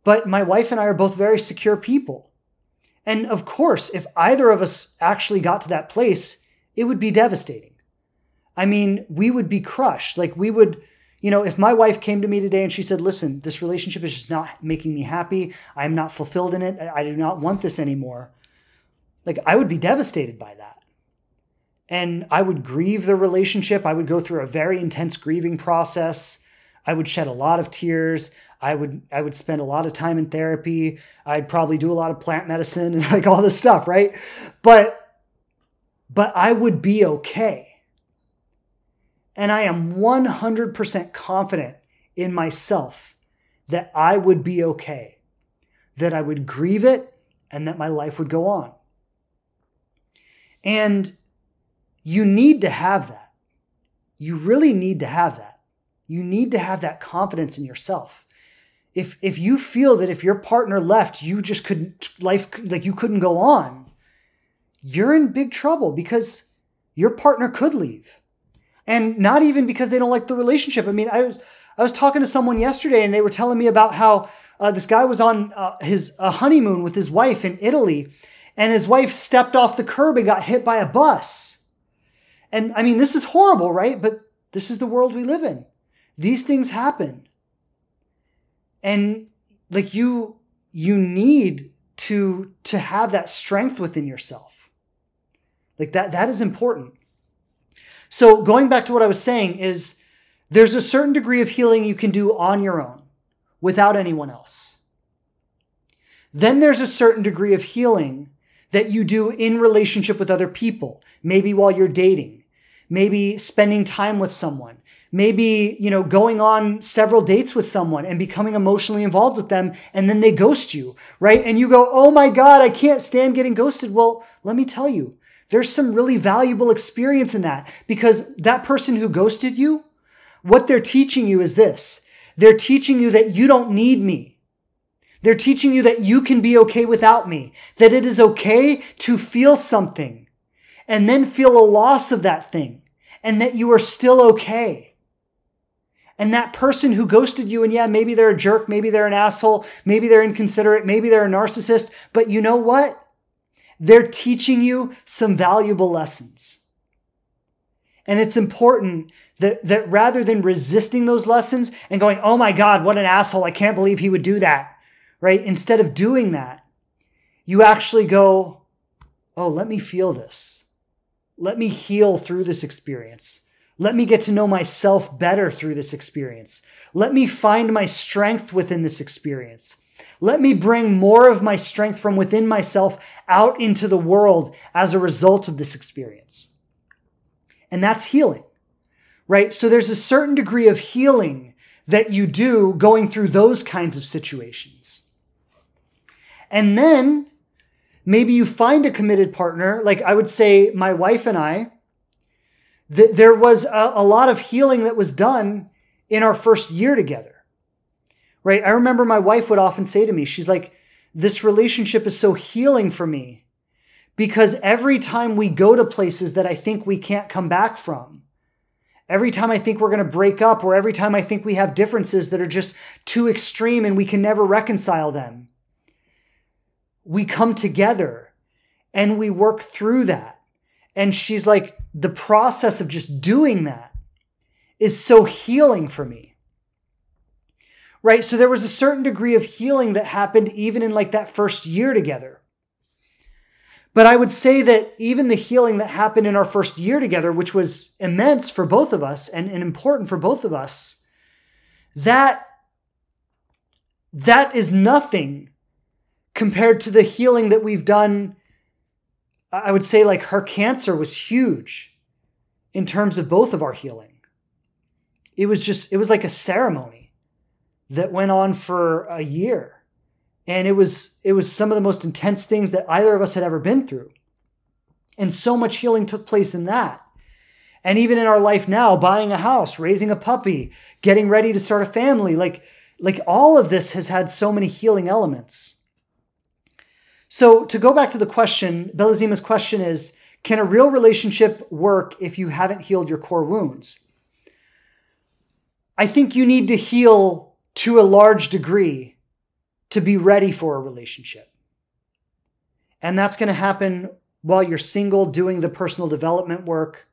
But my wife and I are both very secure people. And of course, if either of us actually got to that place, it would be devastating. I mean, we would be crushed. Like, we would, you know, if my wife came to me today and she said, Listen, this relationship is just not making me happy. I'm not fulfilled in it. I do not want this anymore. Like I would be devastated by that. And I would grieve the relationship. I would go through a very intense grieving process. I would shed a lot of tears. I would I would spend a lot of time in therapy. I'd probably do a lot of plant medicine and like all this stuff, right? But but I would be okay. And I am 100% confident in myself that I would be okay, that I would grieve it and that my life would go on. And you need to have that. You really need to have that. You need to have that confidence in yourself. If if you feel that if your partner left, you just couldn't life like you couldn't go on, you're in big trouble because your partner could leave. And not even because they don't like the relationship. I mean, I was I was talking to someone yesterday and they were telling me about how uh, this guy was on uh, his a honeymoon with his wife in Italy and his wife stepped off the curb and got hit by a bus. And I mean, this is horrible, right? But this is the world we live in. These things happen. And like you, you need to to have that strength within yourself. Like that that is important. So going back to what I was saying is there's a certain degree of healing you can do on your own without anyone else. Then there's a certain degree of healing that you do in relationship with other people, maybe while you're dating, maybe spending time with someone, maybe, you know, going on several dates with someone and becoming emotionally involved with them and then they ghost you, right? And you go, "Oh my god, I can't stand getting ghosted." Well, let me tell you, there's some really valuable experience in that because that person who ghosted you, what they're teaching you is this. They're teaching you that you don't need me. They're teaching you that you can be okay without me, that it is okay to feel something and then feel a loss of that thing and that you are still okay. And that person who ghosted you, and yeah, maybe they're a jerk, maybe they're an asshole, maybe they're inconsiderate, maybe they're a narcissist, but you know what? They're teaching you some valuable lessons. And it's important that, that rather than resisting those lessons and going, oh my God, what an asshole, I can't believe he would do that, right? Instead of doing that, you actually go, oh, let me feel this. Let me heal through this experience. Let me get to know myself better through this experience. Let me find my strength within this experience. Let me bring more of my strength from within myself out into the world as a result of this experience. And that's healing, right? So there's a certain degree of healing that you do going through those kinds of situations. And then maybe you find a committed partner. Like I would say, my wife and I, th- there was a, a lot of healing that was done in our first year together, right? I remember my wife would often say to me, she's like, this relationship is so healing for me because every time we go to places that I think we can't come back from, every time I think we're going to break up, or every time I think we have differences that are just too extreme and we can never reconcile them, we come together and we work through that. And she's like, the process of just doing that is so healing for me. Right? So there was a certain degree of healing that happened even in like that first year together. But I would say that even the healing that happened in our first year together, which was immense for both of us and, and important for both of us, that that is nothing compared to the healing that we've done. I would say, like, her cancer was huge in terms of both of our healing. It was just, it was like a ceremony that went on for a year. And it was, it was some of the most intense things that either of us had ever been through. And so much healing took place in that. And even in our life now, buying a house, raising a puppy, getting ready to start a family, like, like all of this has had so many healing elements. So to go back to the question, Belazima's question is, can a real relationship work if you haven't healed your core wounds? I think you need to heal to a large degree to be ready for a relationship. And that's going to happen while you're single, doing the personal development work,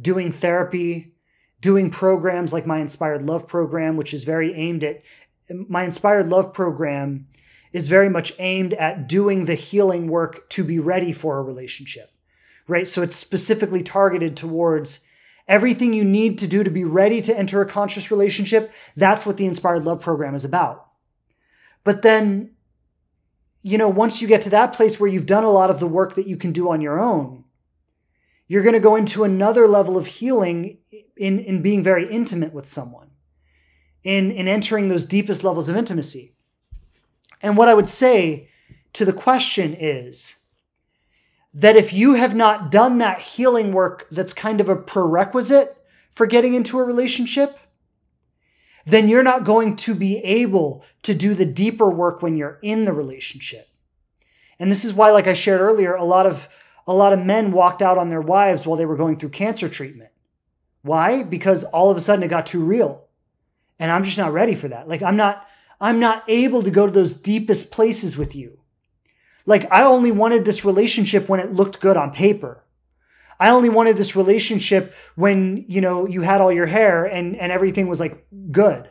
doing therapy, doing programs like my Inspired Love program, which is very aimed at my Inspired Love program is very much aimed at doing the healing work to be ready for a relationship, right? So it's specifically targeted towards everything you need to do to be ready to enter a conscious relationship. That's what the Inspired Love program is about. But then, you know, once you get to that place where you've done a lot of the work that you can do on your own, you're going to go into another level of healing in, in being very intimate with someone, in, in entering those deepest levels of intimacy. And what I would say to the question is that if you have not done that healing work that's kind of a prerequisite for getting into a relationship, then you're not going to be able to do the deeper work when you're in the relationship. And this is why, like I shared earlier, a lot of a lot of men walked out on their wives while they were going through cancer treatment. Why? Because all of a sudden it got too real. And I'm just not ready for that. Like I'm not I'm not able to go to those deepest places with you. Like, I only wanted this relationship when it looked good on paper. I only wanted this relationship when, you know, you had all your hair and, and everything was like good.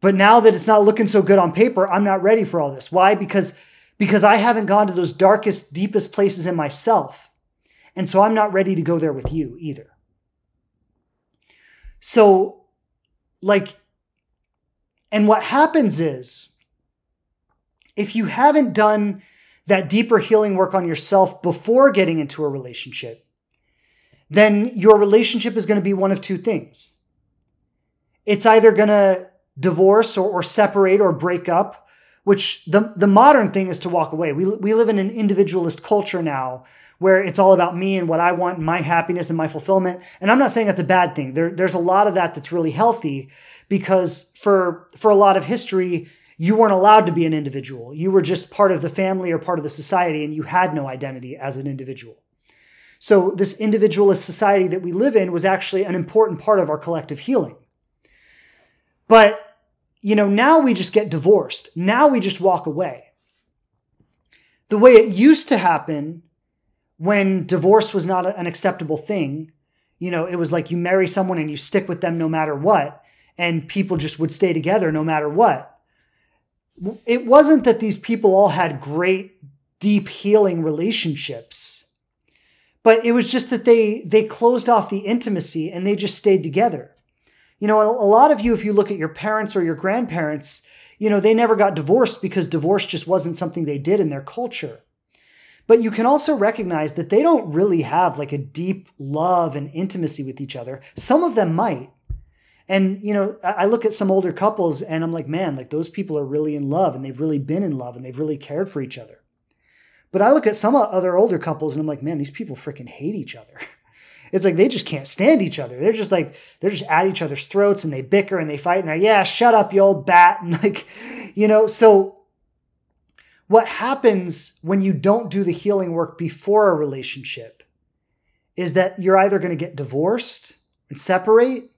But now that it's not looking so good on paper, I'm not ready for all this. Why? Because because I haven't gone to those darkest, deepest places in myself. And so I'm not ready to go there with you either. So, like, and what happens is, if you haven't done that deeper healing work on yourself before getting into a relationship, then your relationship is going to be one of two things. It's either going to divorce or, or separate or break up, which the, the modern thing is to walk away. We, we live in an individualist culture now where it's all about me and what I want, my happiness and my fulfillment. And I'm not saying that's a bad thing. There, there's a lot of that that's really healthy because for, for a lot of history, you weren't allowed to be an individual. You were just part of the family or part of the society, and you had no identity as an individual. So, this individualist society that we live in was actually an important part of our collective healing. But, you know, now we just get divorced. Now we just walk away. The way it used to happen when divorce was not an acceptable thing, you know, it was like you marry someone and you stick with them no matter what, and people just would stay together no matter what it wasn't that these people all had great, deep healing relationships, but it was just that they they closed off the intimacy and they just stayed together. You know, a, lot of you, if you look at your parents or your grandparents, you know, they never got divorced because divorce just wasn't something they did in their culture. But you can also recognize that they don't really have like a deep love and intimacy with each other. Some of them might, and, you know, I look at some older couples and I'm like, man, like those people are really in love and they've really been in love and they've really cared for each other. But I look at some other older couples and I'm like, man, these people freaking hate each other. It's like they just can't stand each other. They're just like, they're just at each other's throats and they bicker and they fight and they're, yeah, shut up, you old bat. And like, you know, so what happens when you don't do the healing work before a relationship is that you're either going to get divorced and separate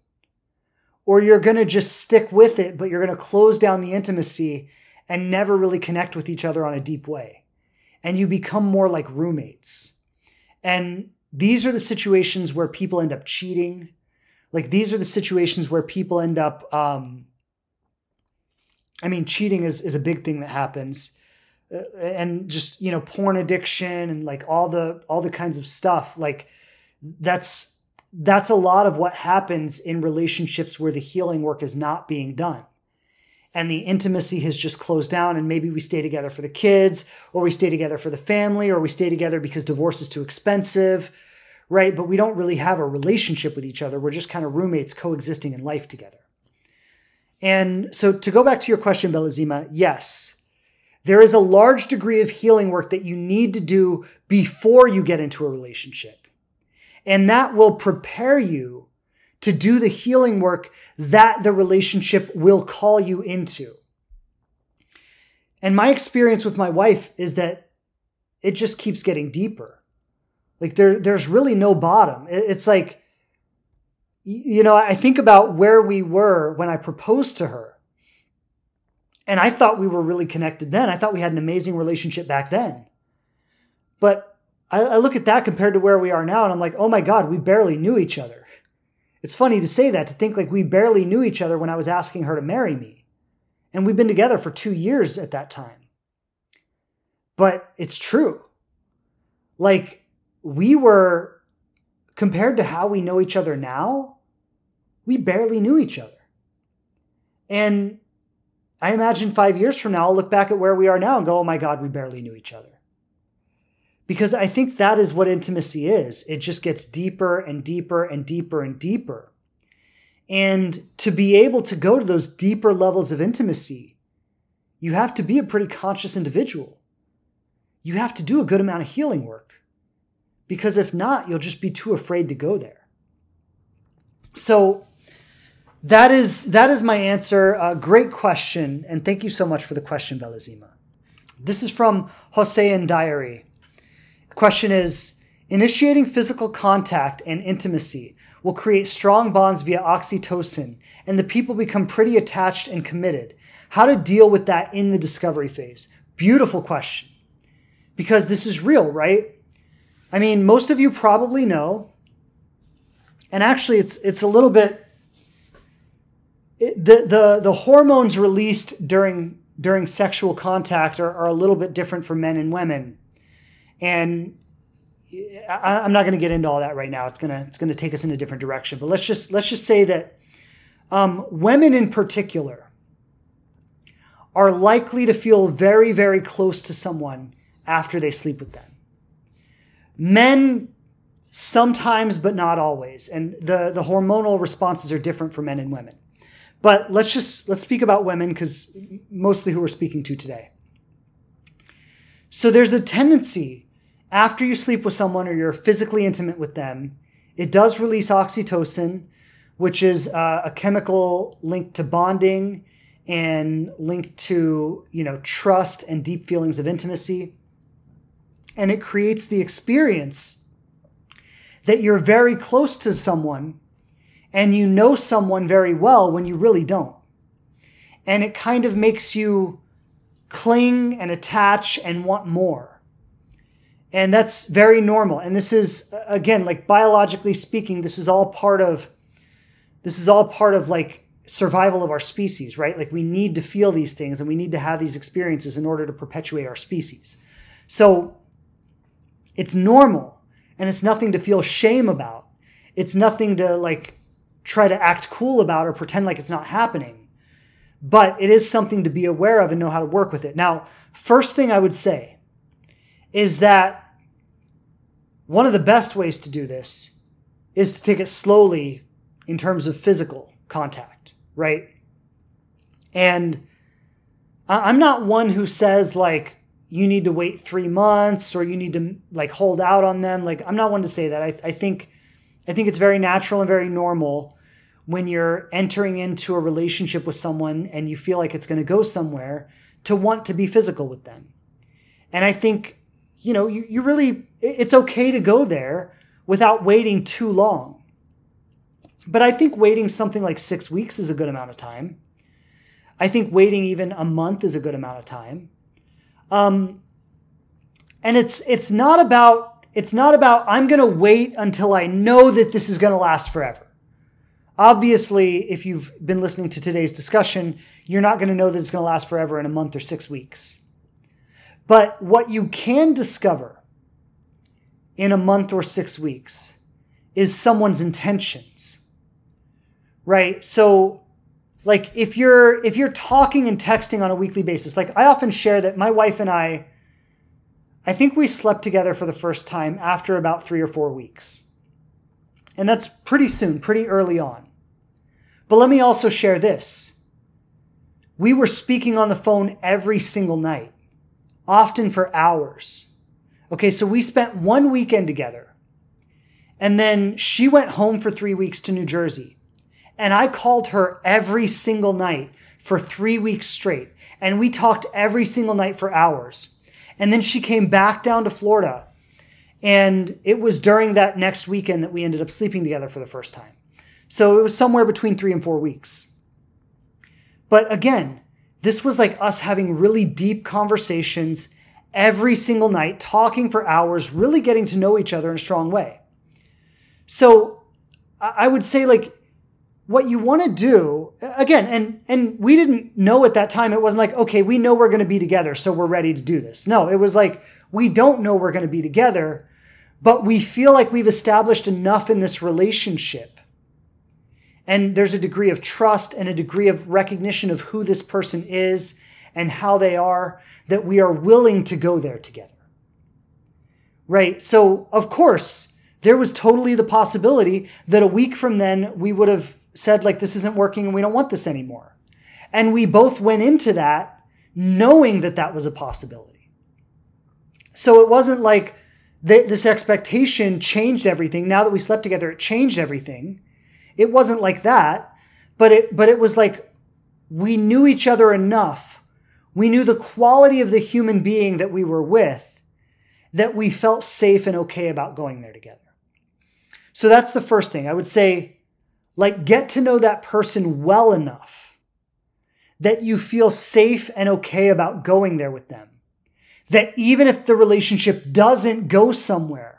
or you're going to just stick with it, but you're going to close down the intimacy and never really connect with each other on a deep way. And you become more like roommates. And these are the situations where people end up cheating. Like these are the situations where people end up, um, I mean, cheating is, is a big thing that happens. Uh, and just, you know, porn addiction and like all the, all the kinds of stuff. Like that's, that's a lot of what happens in relationships where the healing work is not being done. And the intimacy has just closed down, and maybe we stay together for the kids, or we stay together for the family, or we stay together because divorce is too expensive, right? But we don't really have a relationship with each other. We're just kind of roommates coexisting in life together. And so, to go back to your question, Belazima, yes, there is a large degree of healing work that you need to do before you get into a relationship. And that will prepare you to do the healing work that the relationship will call you into. And my experience with my wife is that it just keeps getting deeper. Like there, there's really no bottom. It's like, you know, I think about where we were when I proposed to her. And I thought we were really connected then. I thought we had an amazing relationship back then. But I, I look at that compared to where we are now, and I'm like, oh my God, we barely knew each other. It's funny to say that, to think like we barely knew each other when I was asking her to marry me. And we've been together for two years at that time. But it's true. Like, we were, compared to how we know each other now, we barely knew each other. And I imagine five years from now, I'll look back at where we are now and go, oh my God, we barely knew each other because I think that is what intimacy is. It just gets deeper and deeper and deeper and deeper. And to be able to go to those deeper levels of intimacy, you have to be a pretty conscious individual. You have to do a good amount of healing work. Because if not, you'll just be too afraid to go there. So that is that is my answer. A great question, and thank you so much for the question, Belazima. This is from Hossein Diary. Question is initiating physical contact and intimacy will create strong bonds via oxytocin, and the people become pretty attached and committed. How to deal with that in the discovery phase? Beautiful question. Because this is real, right? I mean, most of you probably know, and actually, it's it's a little bit. It, the, the the hormones released during during sexual contact are, are a little bit different for men and women. And I, am not going to get into all that right now. It's gonna it's gonna take us in a different direction. But let's just let's just say that um, women in particular are likely to feel very very close to someone after they sleep with them. Men sometimes, but not always, and the the hormonal responses are different for men and women. But let's just let's speak about women because mostly who we're speaking to today. So there's a tendency after you sleep with someone or you're physically intimate with them, it does release oxytocin, which is uh, a chemical linked to bonding and linked to you know trust and deep feelings of intimacy and it creates the experience that you're very close to someone and you know someone very well when you really don't. And it kind of makes you cling and attach and want more. And that's very normal. And this is, again, like biologically speaking, this is all part of, this is all part of like survival of our species, right? Like we need to feel these things and we need to have these experiences in order to perpetuate our species. So it's normal and it's nothing to feel shame about. It's nothing to like try to act cool about or pretend like it's not happening. But it is something to be aware of and know how to work with it. Now, first thing I would say is that one of the best ways to do this is to take it slowly in terms of physical contact, right? And I'm not one who says like you need to wait three months or you need to like hold out on them. Like I'm not one to say that. I, I think I think it's very natural and very normal when you're entering into a relationship with someone and you feel like it's going to go somewhere to want to be physical with them. And I think, you know, you, you really, it's okay to go there without waiting too long. But I think waiting something like six weeks is a good amount of time. I think waiting even a month is a good amount of time. Um, and it's it's not about it's not about I'm going to wait until I know that this is going to last forever. Obviously, if you've been listening to today's discussion, you're not going to know that it's going to last forever in a month or six weeks. But what you can discover in a month or six weeks is someone's intentions. Right? So like if you're if you're talking and texting on a weekly basis, like I often share that my wife and I I think we slept together for the first time after about 3 or 4 weeks. And that's pretty soon, pretty early on. But let me also share this. We were speaking on the phone every single night, often for hours. Okay, so we spent one weekend together. And then she went home for three weeks to New Jersey. And I called her every single night for three weeks straight. And we talked every single night for hours. And then she came back down to Florida. And it was during that next weekend that we ended up sleeping together for the first time. So it was somewhere between three and four weeks. But again, this was like us having really deep conversations every single night, talking for hours, really getting to know each other in a strong way. So I would say, like, what you want to do again and and we didn't know at that time it wasn't like okay we know we're going to be together so we're ready to do this no it was like we don't know we're going to be together but we feel like we've established enough in this relationship and there's a degree of trust and a degree of recognition of who this person is and how they are that we are willing to go there together. Right? So, of course, there was totally the possibility that a week from then we would have said, like, this isn't working and we don't want this anymore. And we both went into that knowing that that was a possibility. So it wasn't like th- this expectation changed everything. Now that we slept together, it changed everything. It wasn't like that, but it but it was like we knew each other enough. We knew the quality of the human being that we were with that we felt safe and okay about going there together. So that's the first thing. I would say like get to know that person well enough that you feel safe and okay about going there with them. That even if the relationship doesn't go somewhere,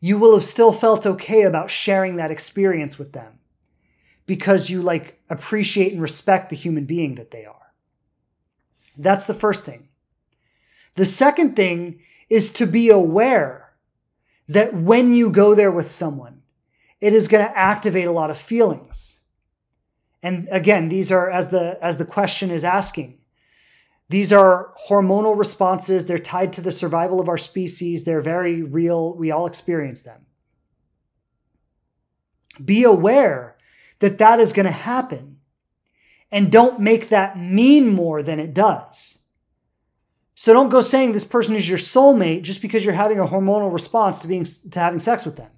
you will have still felt okay about sharing that experience with them because you like appreciate and respect the human being that they are. That's the first thing. The second thing is to be aware that when you go there with someone, it is going to activate a lot of feelings. And again, these are as the as the question is asking. These are hormonal responses. They're tied to the survival of our species. They're very real. We all experience them. Be aware that that is going to happen and don't make that mean more than it does. So don't go saying this person is your soulmate just because you're having a hormonal response to being to having sex with them.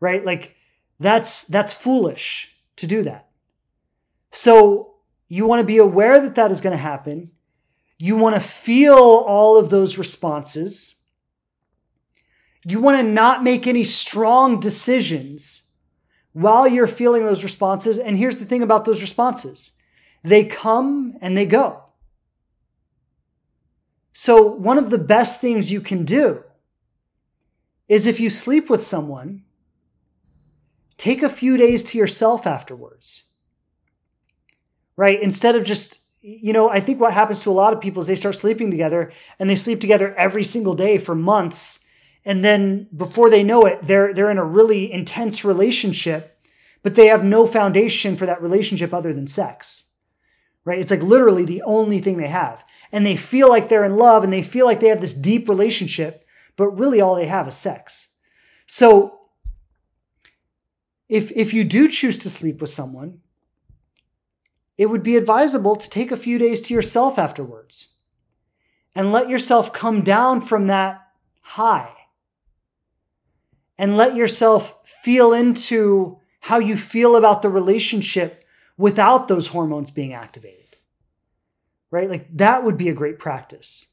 Right? Like that's that's foolish to do that. So you want to be aware that that is going to happen. You want to feel all of those responses. You want to not make any strong decisions while you're feeling those responses. And here's the thing about those responses they come and they go. So, one of the best things you can do is if you sleep with someone, take a few days to yourself afterwards. Right? Instead of just, you know, I think what happens to a lot of people is they start sleeping together and they sleep together every single day for months and then before they know it they're they're in a really intense relationship but they have no foundation for that relationship other than sex right? It's like literally the only thing they have. And they feel like they're in love and they feel like they have this deep relationship but really all they have is sex. So if if you do choose to sleep with someone it would be advisable to take a few days to yourself afterwards and let yourself come down from that high and let yourself feel into how you feel about the relationship without those hormones being activated. Right? Like that would be a great practice.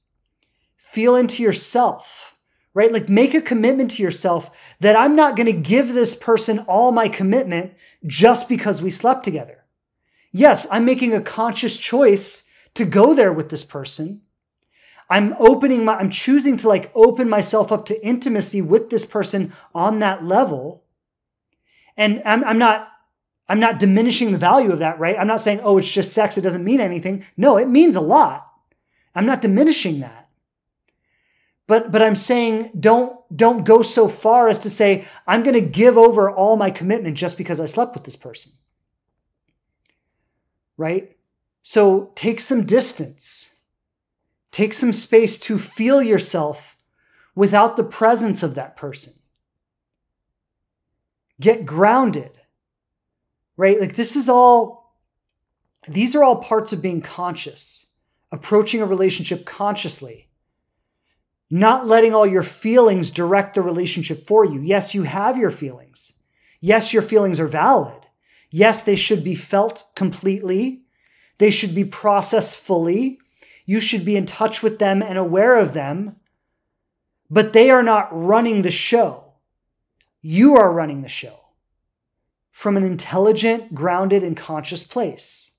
Feel into yourself, right? Like make a commitment to yourself that I'm not going to give this person all my commitment just because we slept together. Yes, I'm making a conscious choice to go there with this person I'm opening my, I'm choosing to like open myself up to intimacy with this person on that level. And I'm, I'm not, I'm not diminishing the value of that, right? I'm not saying, oh, it's just sex. It doesn't mean anything. No, it means a lot. I'm not diminishing that. But, but I'm saying don't, don't go so far as to say, I'm going to give over all my commitment just because I slept with this person. Right? So take some distance Take some space to feel yourself without the presence of that person. Get grounded, right? Like this is all, these are all parts of being conscious, approaching a relationship consciously, not letting all your feelings direct the relationship for you. Yes, you have your feelings. Yes, your feelings are valid. Yes, they should be felt completely. They should be processed fully. You should be in touch with them and aware of them, but they are not running the show. You are running the show from an intelligent, grounded, and conscious place.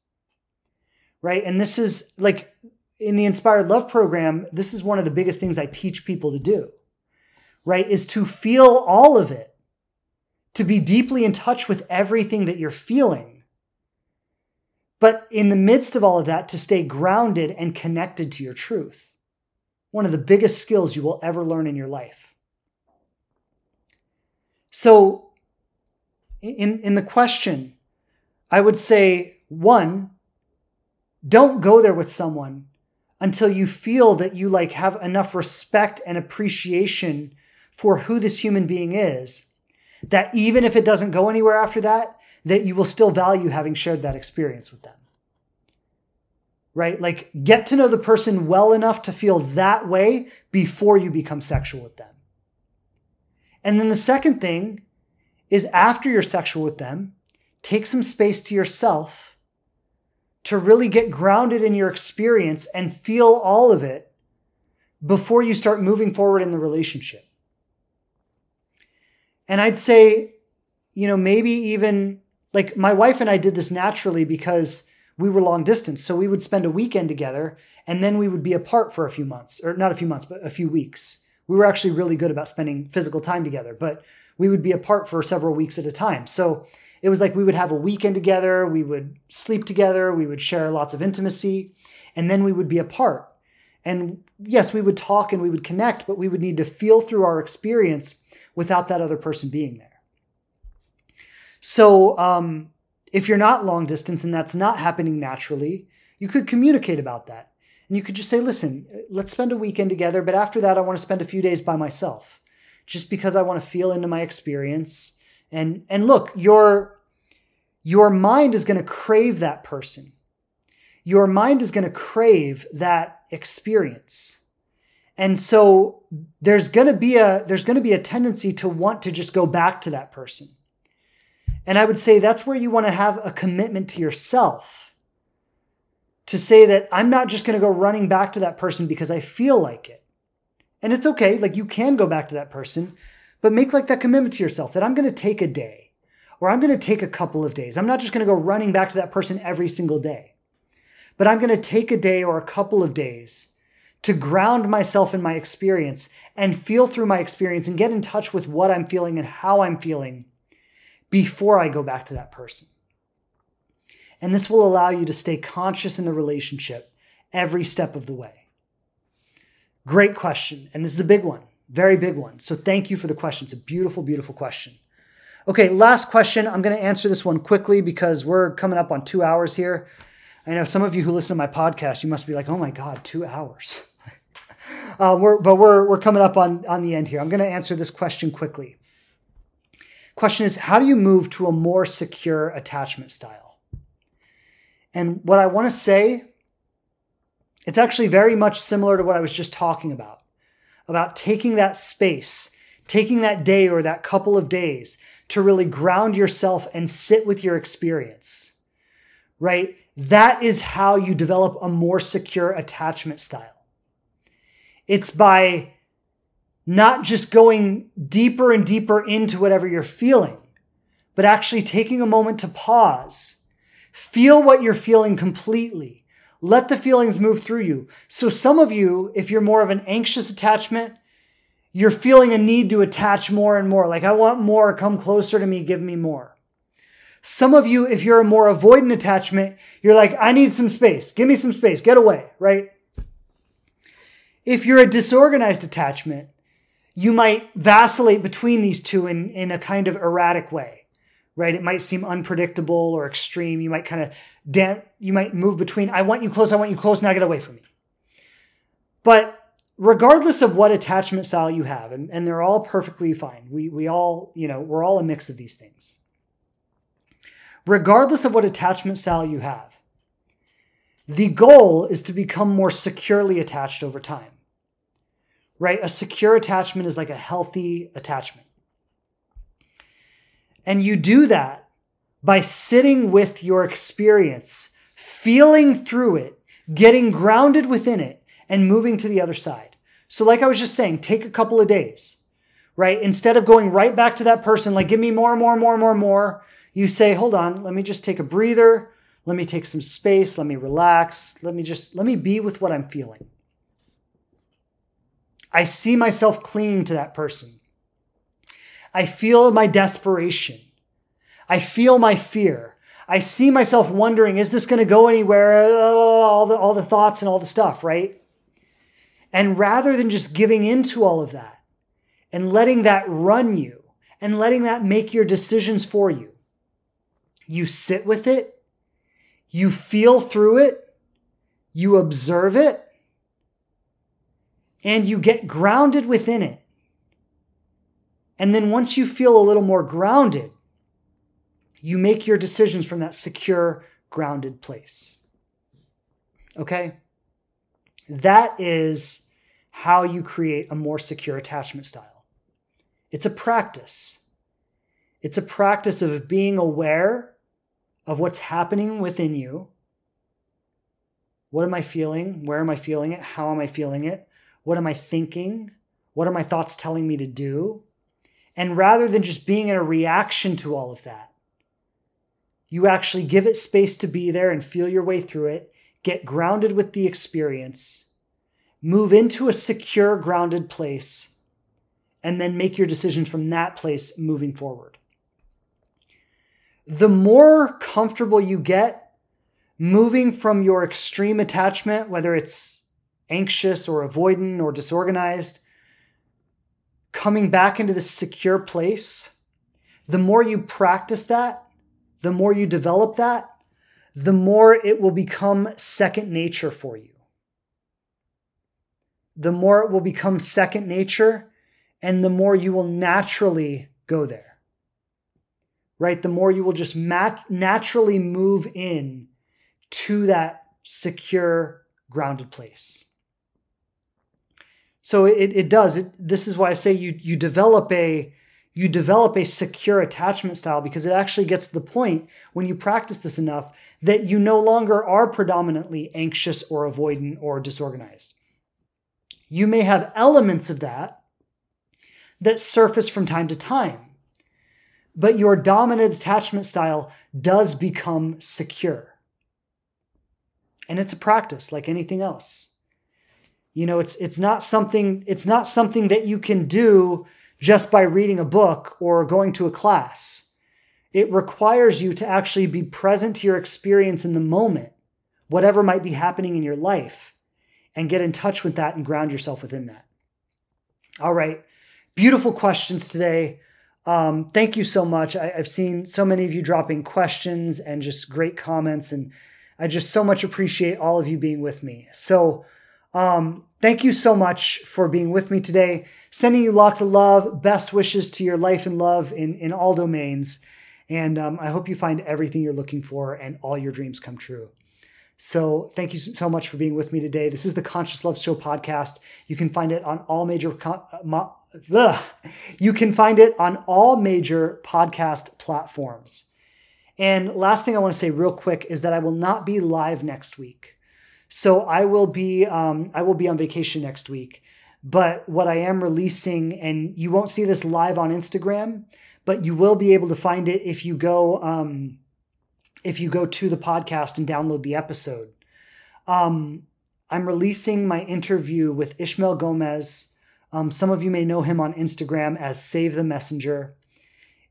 Right? And this is like in the Inspired Love program, this is one of the biggest things I teach people to do, right? Is to feel all of it, to be deeply in touch with everything that you're feeling but in the midst of all of that, to stay grounded and connected to your truth. One of the biggest skills you will ever learn in your life. So, in, in the question, I would say one, don't go there with someone until you feel that you like have enough respect and appreciation for who this human being is that even if it doesn't go anywhere after that that you will still value having shared that experience with them. Right? Like, get to know the person well enough to feel that way before you become sexual with them. And then the second thing is after you're sexual with them, take some space to yourself to really get grounded in your experience and feel all of it before you start moving forward in the relationship. And I'd say, you know, maybe even like my wife and I did this naturally because we were long distance. So we would spend a weekend together and then we would be apart for a few months, or not a few months, but a few weeks. We were actually really good about spending physical time together, but we would be apart for several weeks at a time. So it was like we would have a weekend together, we would sleep together, we would share lots of intimacy. And then we would be apart. And yes, we would talk and we would connect, but we would need to feel through our experience without that other person being there. So, um, if you're not long distance and that's not happening naturally, you could communicate about that. And you could just say, listen, let's spend a weekend together, but after that, I want to spend a few days by myself just because I want to feel into my experience. And, and look, your, your mind is going to crave that person. Your mind is going to crave that experience. And so there's going to be a there's going to be a tendency to want to just go back to that person. And I would say that's where you want to have a commitment to yourself. To say that I'm not just going to go running back to that person because I feel like it. And it's okay, like you can go back to that person, but make like that commitment to yourself that I'm going to take a day or I'm going to take a couple of days. I'm not just going to go running back to that person every single day, but I'm going to take a day or a couple of days to ground myself in my experience and feel through my experience and get in touch with what I'm feeling and how I'm feeling before I go back to that person. And this will allow you to stay conscious in the relationship every step of the way. Great question. And this is a big one, very big one. So thank you for the question. It's a beautiful, beautiful question. Okay, last question. I'm going to answer this one quickly because we're coming up on two hours here. I know some of you who listen to my podcast, you must be like, oh my God, two hours. Uh, we're, but we're, we're coming up on, on the end here. I'm going to answer this question quickly. Question is How do you move to a more secure attachment style? And what I want to say, it's actually very much similar to what I was just talking about about taking that space, taking that day or that couple of days to really ground yourself and sit with your experience, right? That is how you develop a more secure attachment style. It's by not just going deeper and deeper into whatever you're feeling, but actually taking a moment to pause, feel what you're feeling completely. Let the feelings move through you. So, some of you, if you're more of an anxious attachment, you're feeling a need to attach more and more. Like, I want more, come closer to me, give me more. Some of you, if you're a more avoidant attachment, you're like, I need some space. Give me some space. Get away, right? If you're a disorganized attachment, you might vacillate between these two in, in a kind of erratic way, right? It might seem unpredictable or extreme. You might kind of dan- you might move between I want you close, I want you close, now get away from me. But regardless of what attachment style you have, and, and they're all perfectly fine. We we all, you know, we're all a mix of these things. Regardless of what attachment style you have, the goal is to become more securely attached over time right? A secure attachment is like a healthy attachment. And you do that by sitting with your experience, feeling through it, getting grounded within it, and moving to the other side. So, like I was just saying, take a couple of days, right? Instead of going right back to that person, like, give me more, more, more, more, more, you say, hold on, let me just take a breather. Let me take some space. Let me relax. Let me just, let me be with what I'm feeling. I see myself clinging to that person. I feel my desperation. I feel my fear. I see myself wondering, is this going to go anywhere? All the, all the thoughts and all the stuff, right? And rather than just giving into all of that and letting that run you and letting that make your decisions for you, you sit with it, you feel through it, you observe it, and you get grounded within it. And then once you feel a little more grounded, you make your decisions from that secure, grounded place. Okay? That is how you create a more secure attachment style. It's a practice. It's a practice of being aware of what's happening within you. What am I feeling? Where am I feeling it? How am I feeling it? What am I thinking? What are my thoughts telling me to do? And rather than just being in a reaction to all of that, you actually give it space to be there and feel your way through it, get grounded with the experience, move into a secure, grounded place, and then make your decisions from that place moving forward. The more comfortable you get, moving from your extreme attachment, whether it's anxious or avoidant or disorganized, coming back into this secure place, the more you practice that, the more you develop that, the more it will become second nature for you. The more it will become second nature, and the more you will naturally go there. Right? The more you will just mat- naturally move in to that secure, grounded place. So it, it does. It, this is why I say you you develop a you develop a secure attachment style because it actually gets to the point when you practice this enough that you no longer are predominantly anxious or avoidant or disorganized. You may have elements of that that surface from time to time, but your dominant attachment style does become secure. And it's a practice like anything else. You know, it's it's not something it's not something that you can do just by reading a book or going to a class. It requires you to actually be present to your experience in the moment, whatever might be happening in your life, and get in touch with that and ground yourself within that. All right. Beautiful questions today. Um, thank you so much. I, have seen so many of you dropping questions and just great comments, and I just so much appreciate all of you being with me. So, um, Thank you so much for being with me today. Sending you lots of love, best wishes to your life and love in, in all domains. And um, I hope you find everything you're looking for and all your dreams come true. So thank you so much for being with me today. This is the Conscious Love Show podcast. You can find it on all major con- uh, you can find it on all major podcast platforms. And last thing I want to say real quick is that I will not be live next week. So I will be um, I will be on vacation next week. But what I am releasing, and you won't see this live on Instagram, but you will be able to find it if you go um, if you go to the podcast and download the episode. Um, I'm releasing my interview with Ishmael Gomez. Um, some of you may know him on Instagram as Save the Messenger.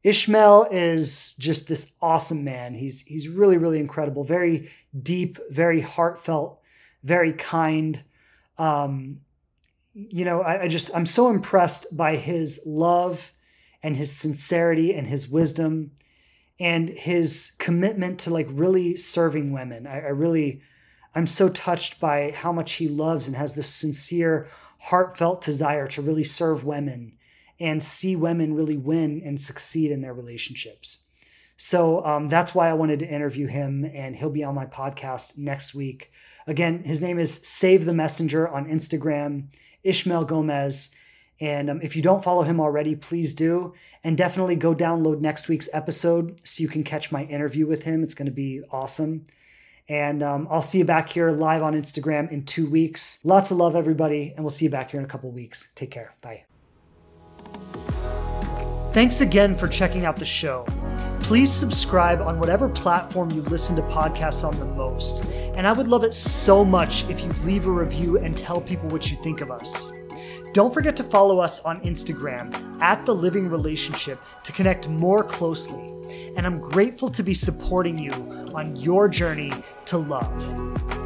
Ishmael is just this awesome man. He's he's really really incredible, very deep, very heartfelt very kind. Um, you know, I, I just, I'm so impressed by his love and his sincerity and his wisdom and his commitment to like really serving women. I, I really, I'm so touched by how much he loves and has this sincere, heartfelt desire to really serve women and see women really win and succeed in their relationships. So um, that's why I wanted to interview him, and he'll be on my podcast next week. Again, his name is Save the Messenger on Instagram, Ishmael Gomez. And um, if you don't follow him already, please do. And definitely go download next week's episode so you can catch my interview with him. It's going to be awesome. And um, I'll see you back here live on Instagram in two weeks. Lots of love, everybody. And we'll see you back here in a couple weeks. Take care. Bye. Thanks again for checking out the show. Please subscribe on whatever platform you listen to podcasts on the most. And I would love it so much if you leave a review and tell people what you think of us. Don't forget to follow us on Instagram at The Living Relationship to connect more closely. And I'm grateful to be supporting you on your journey to love.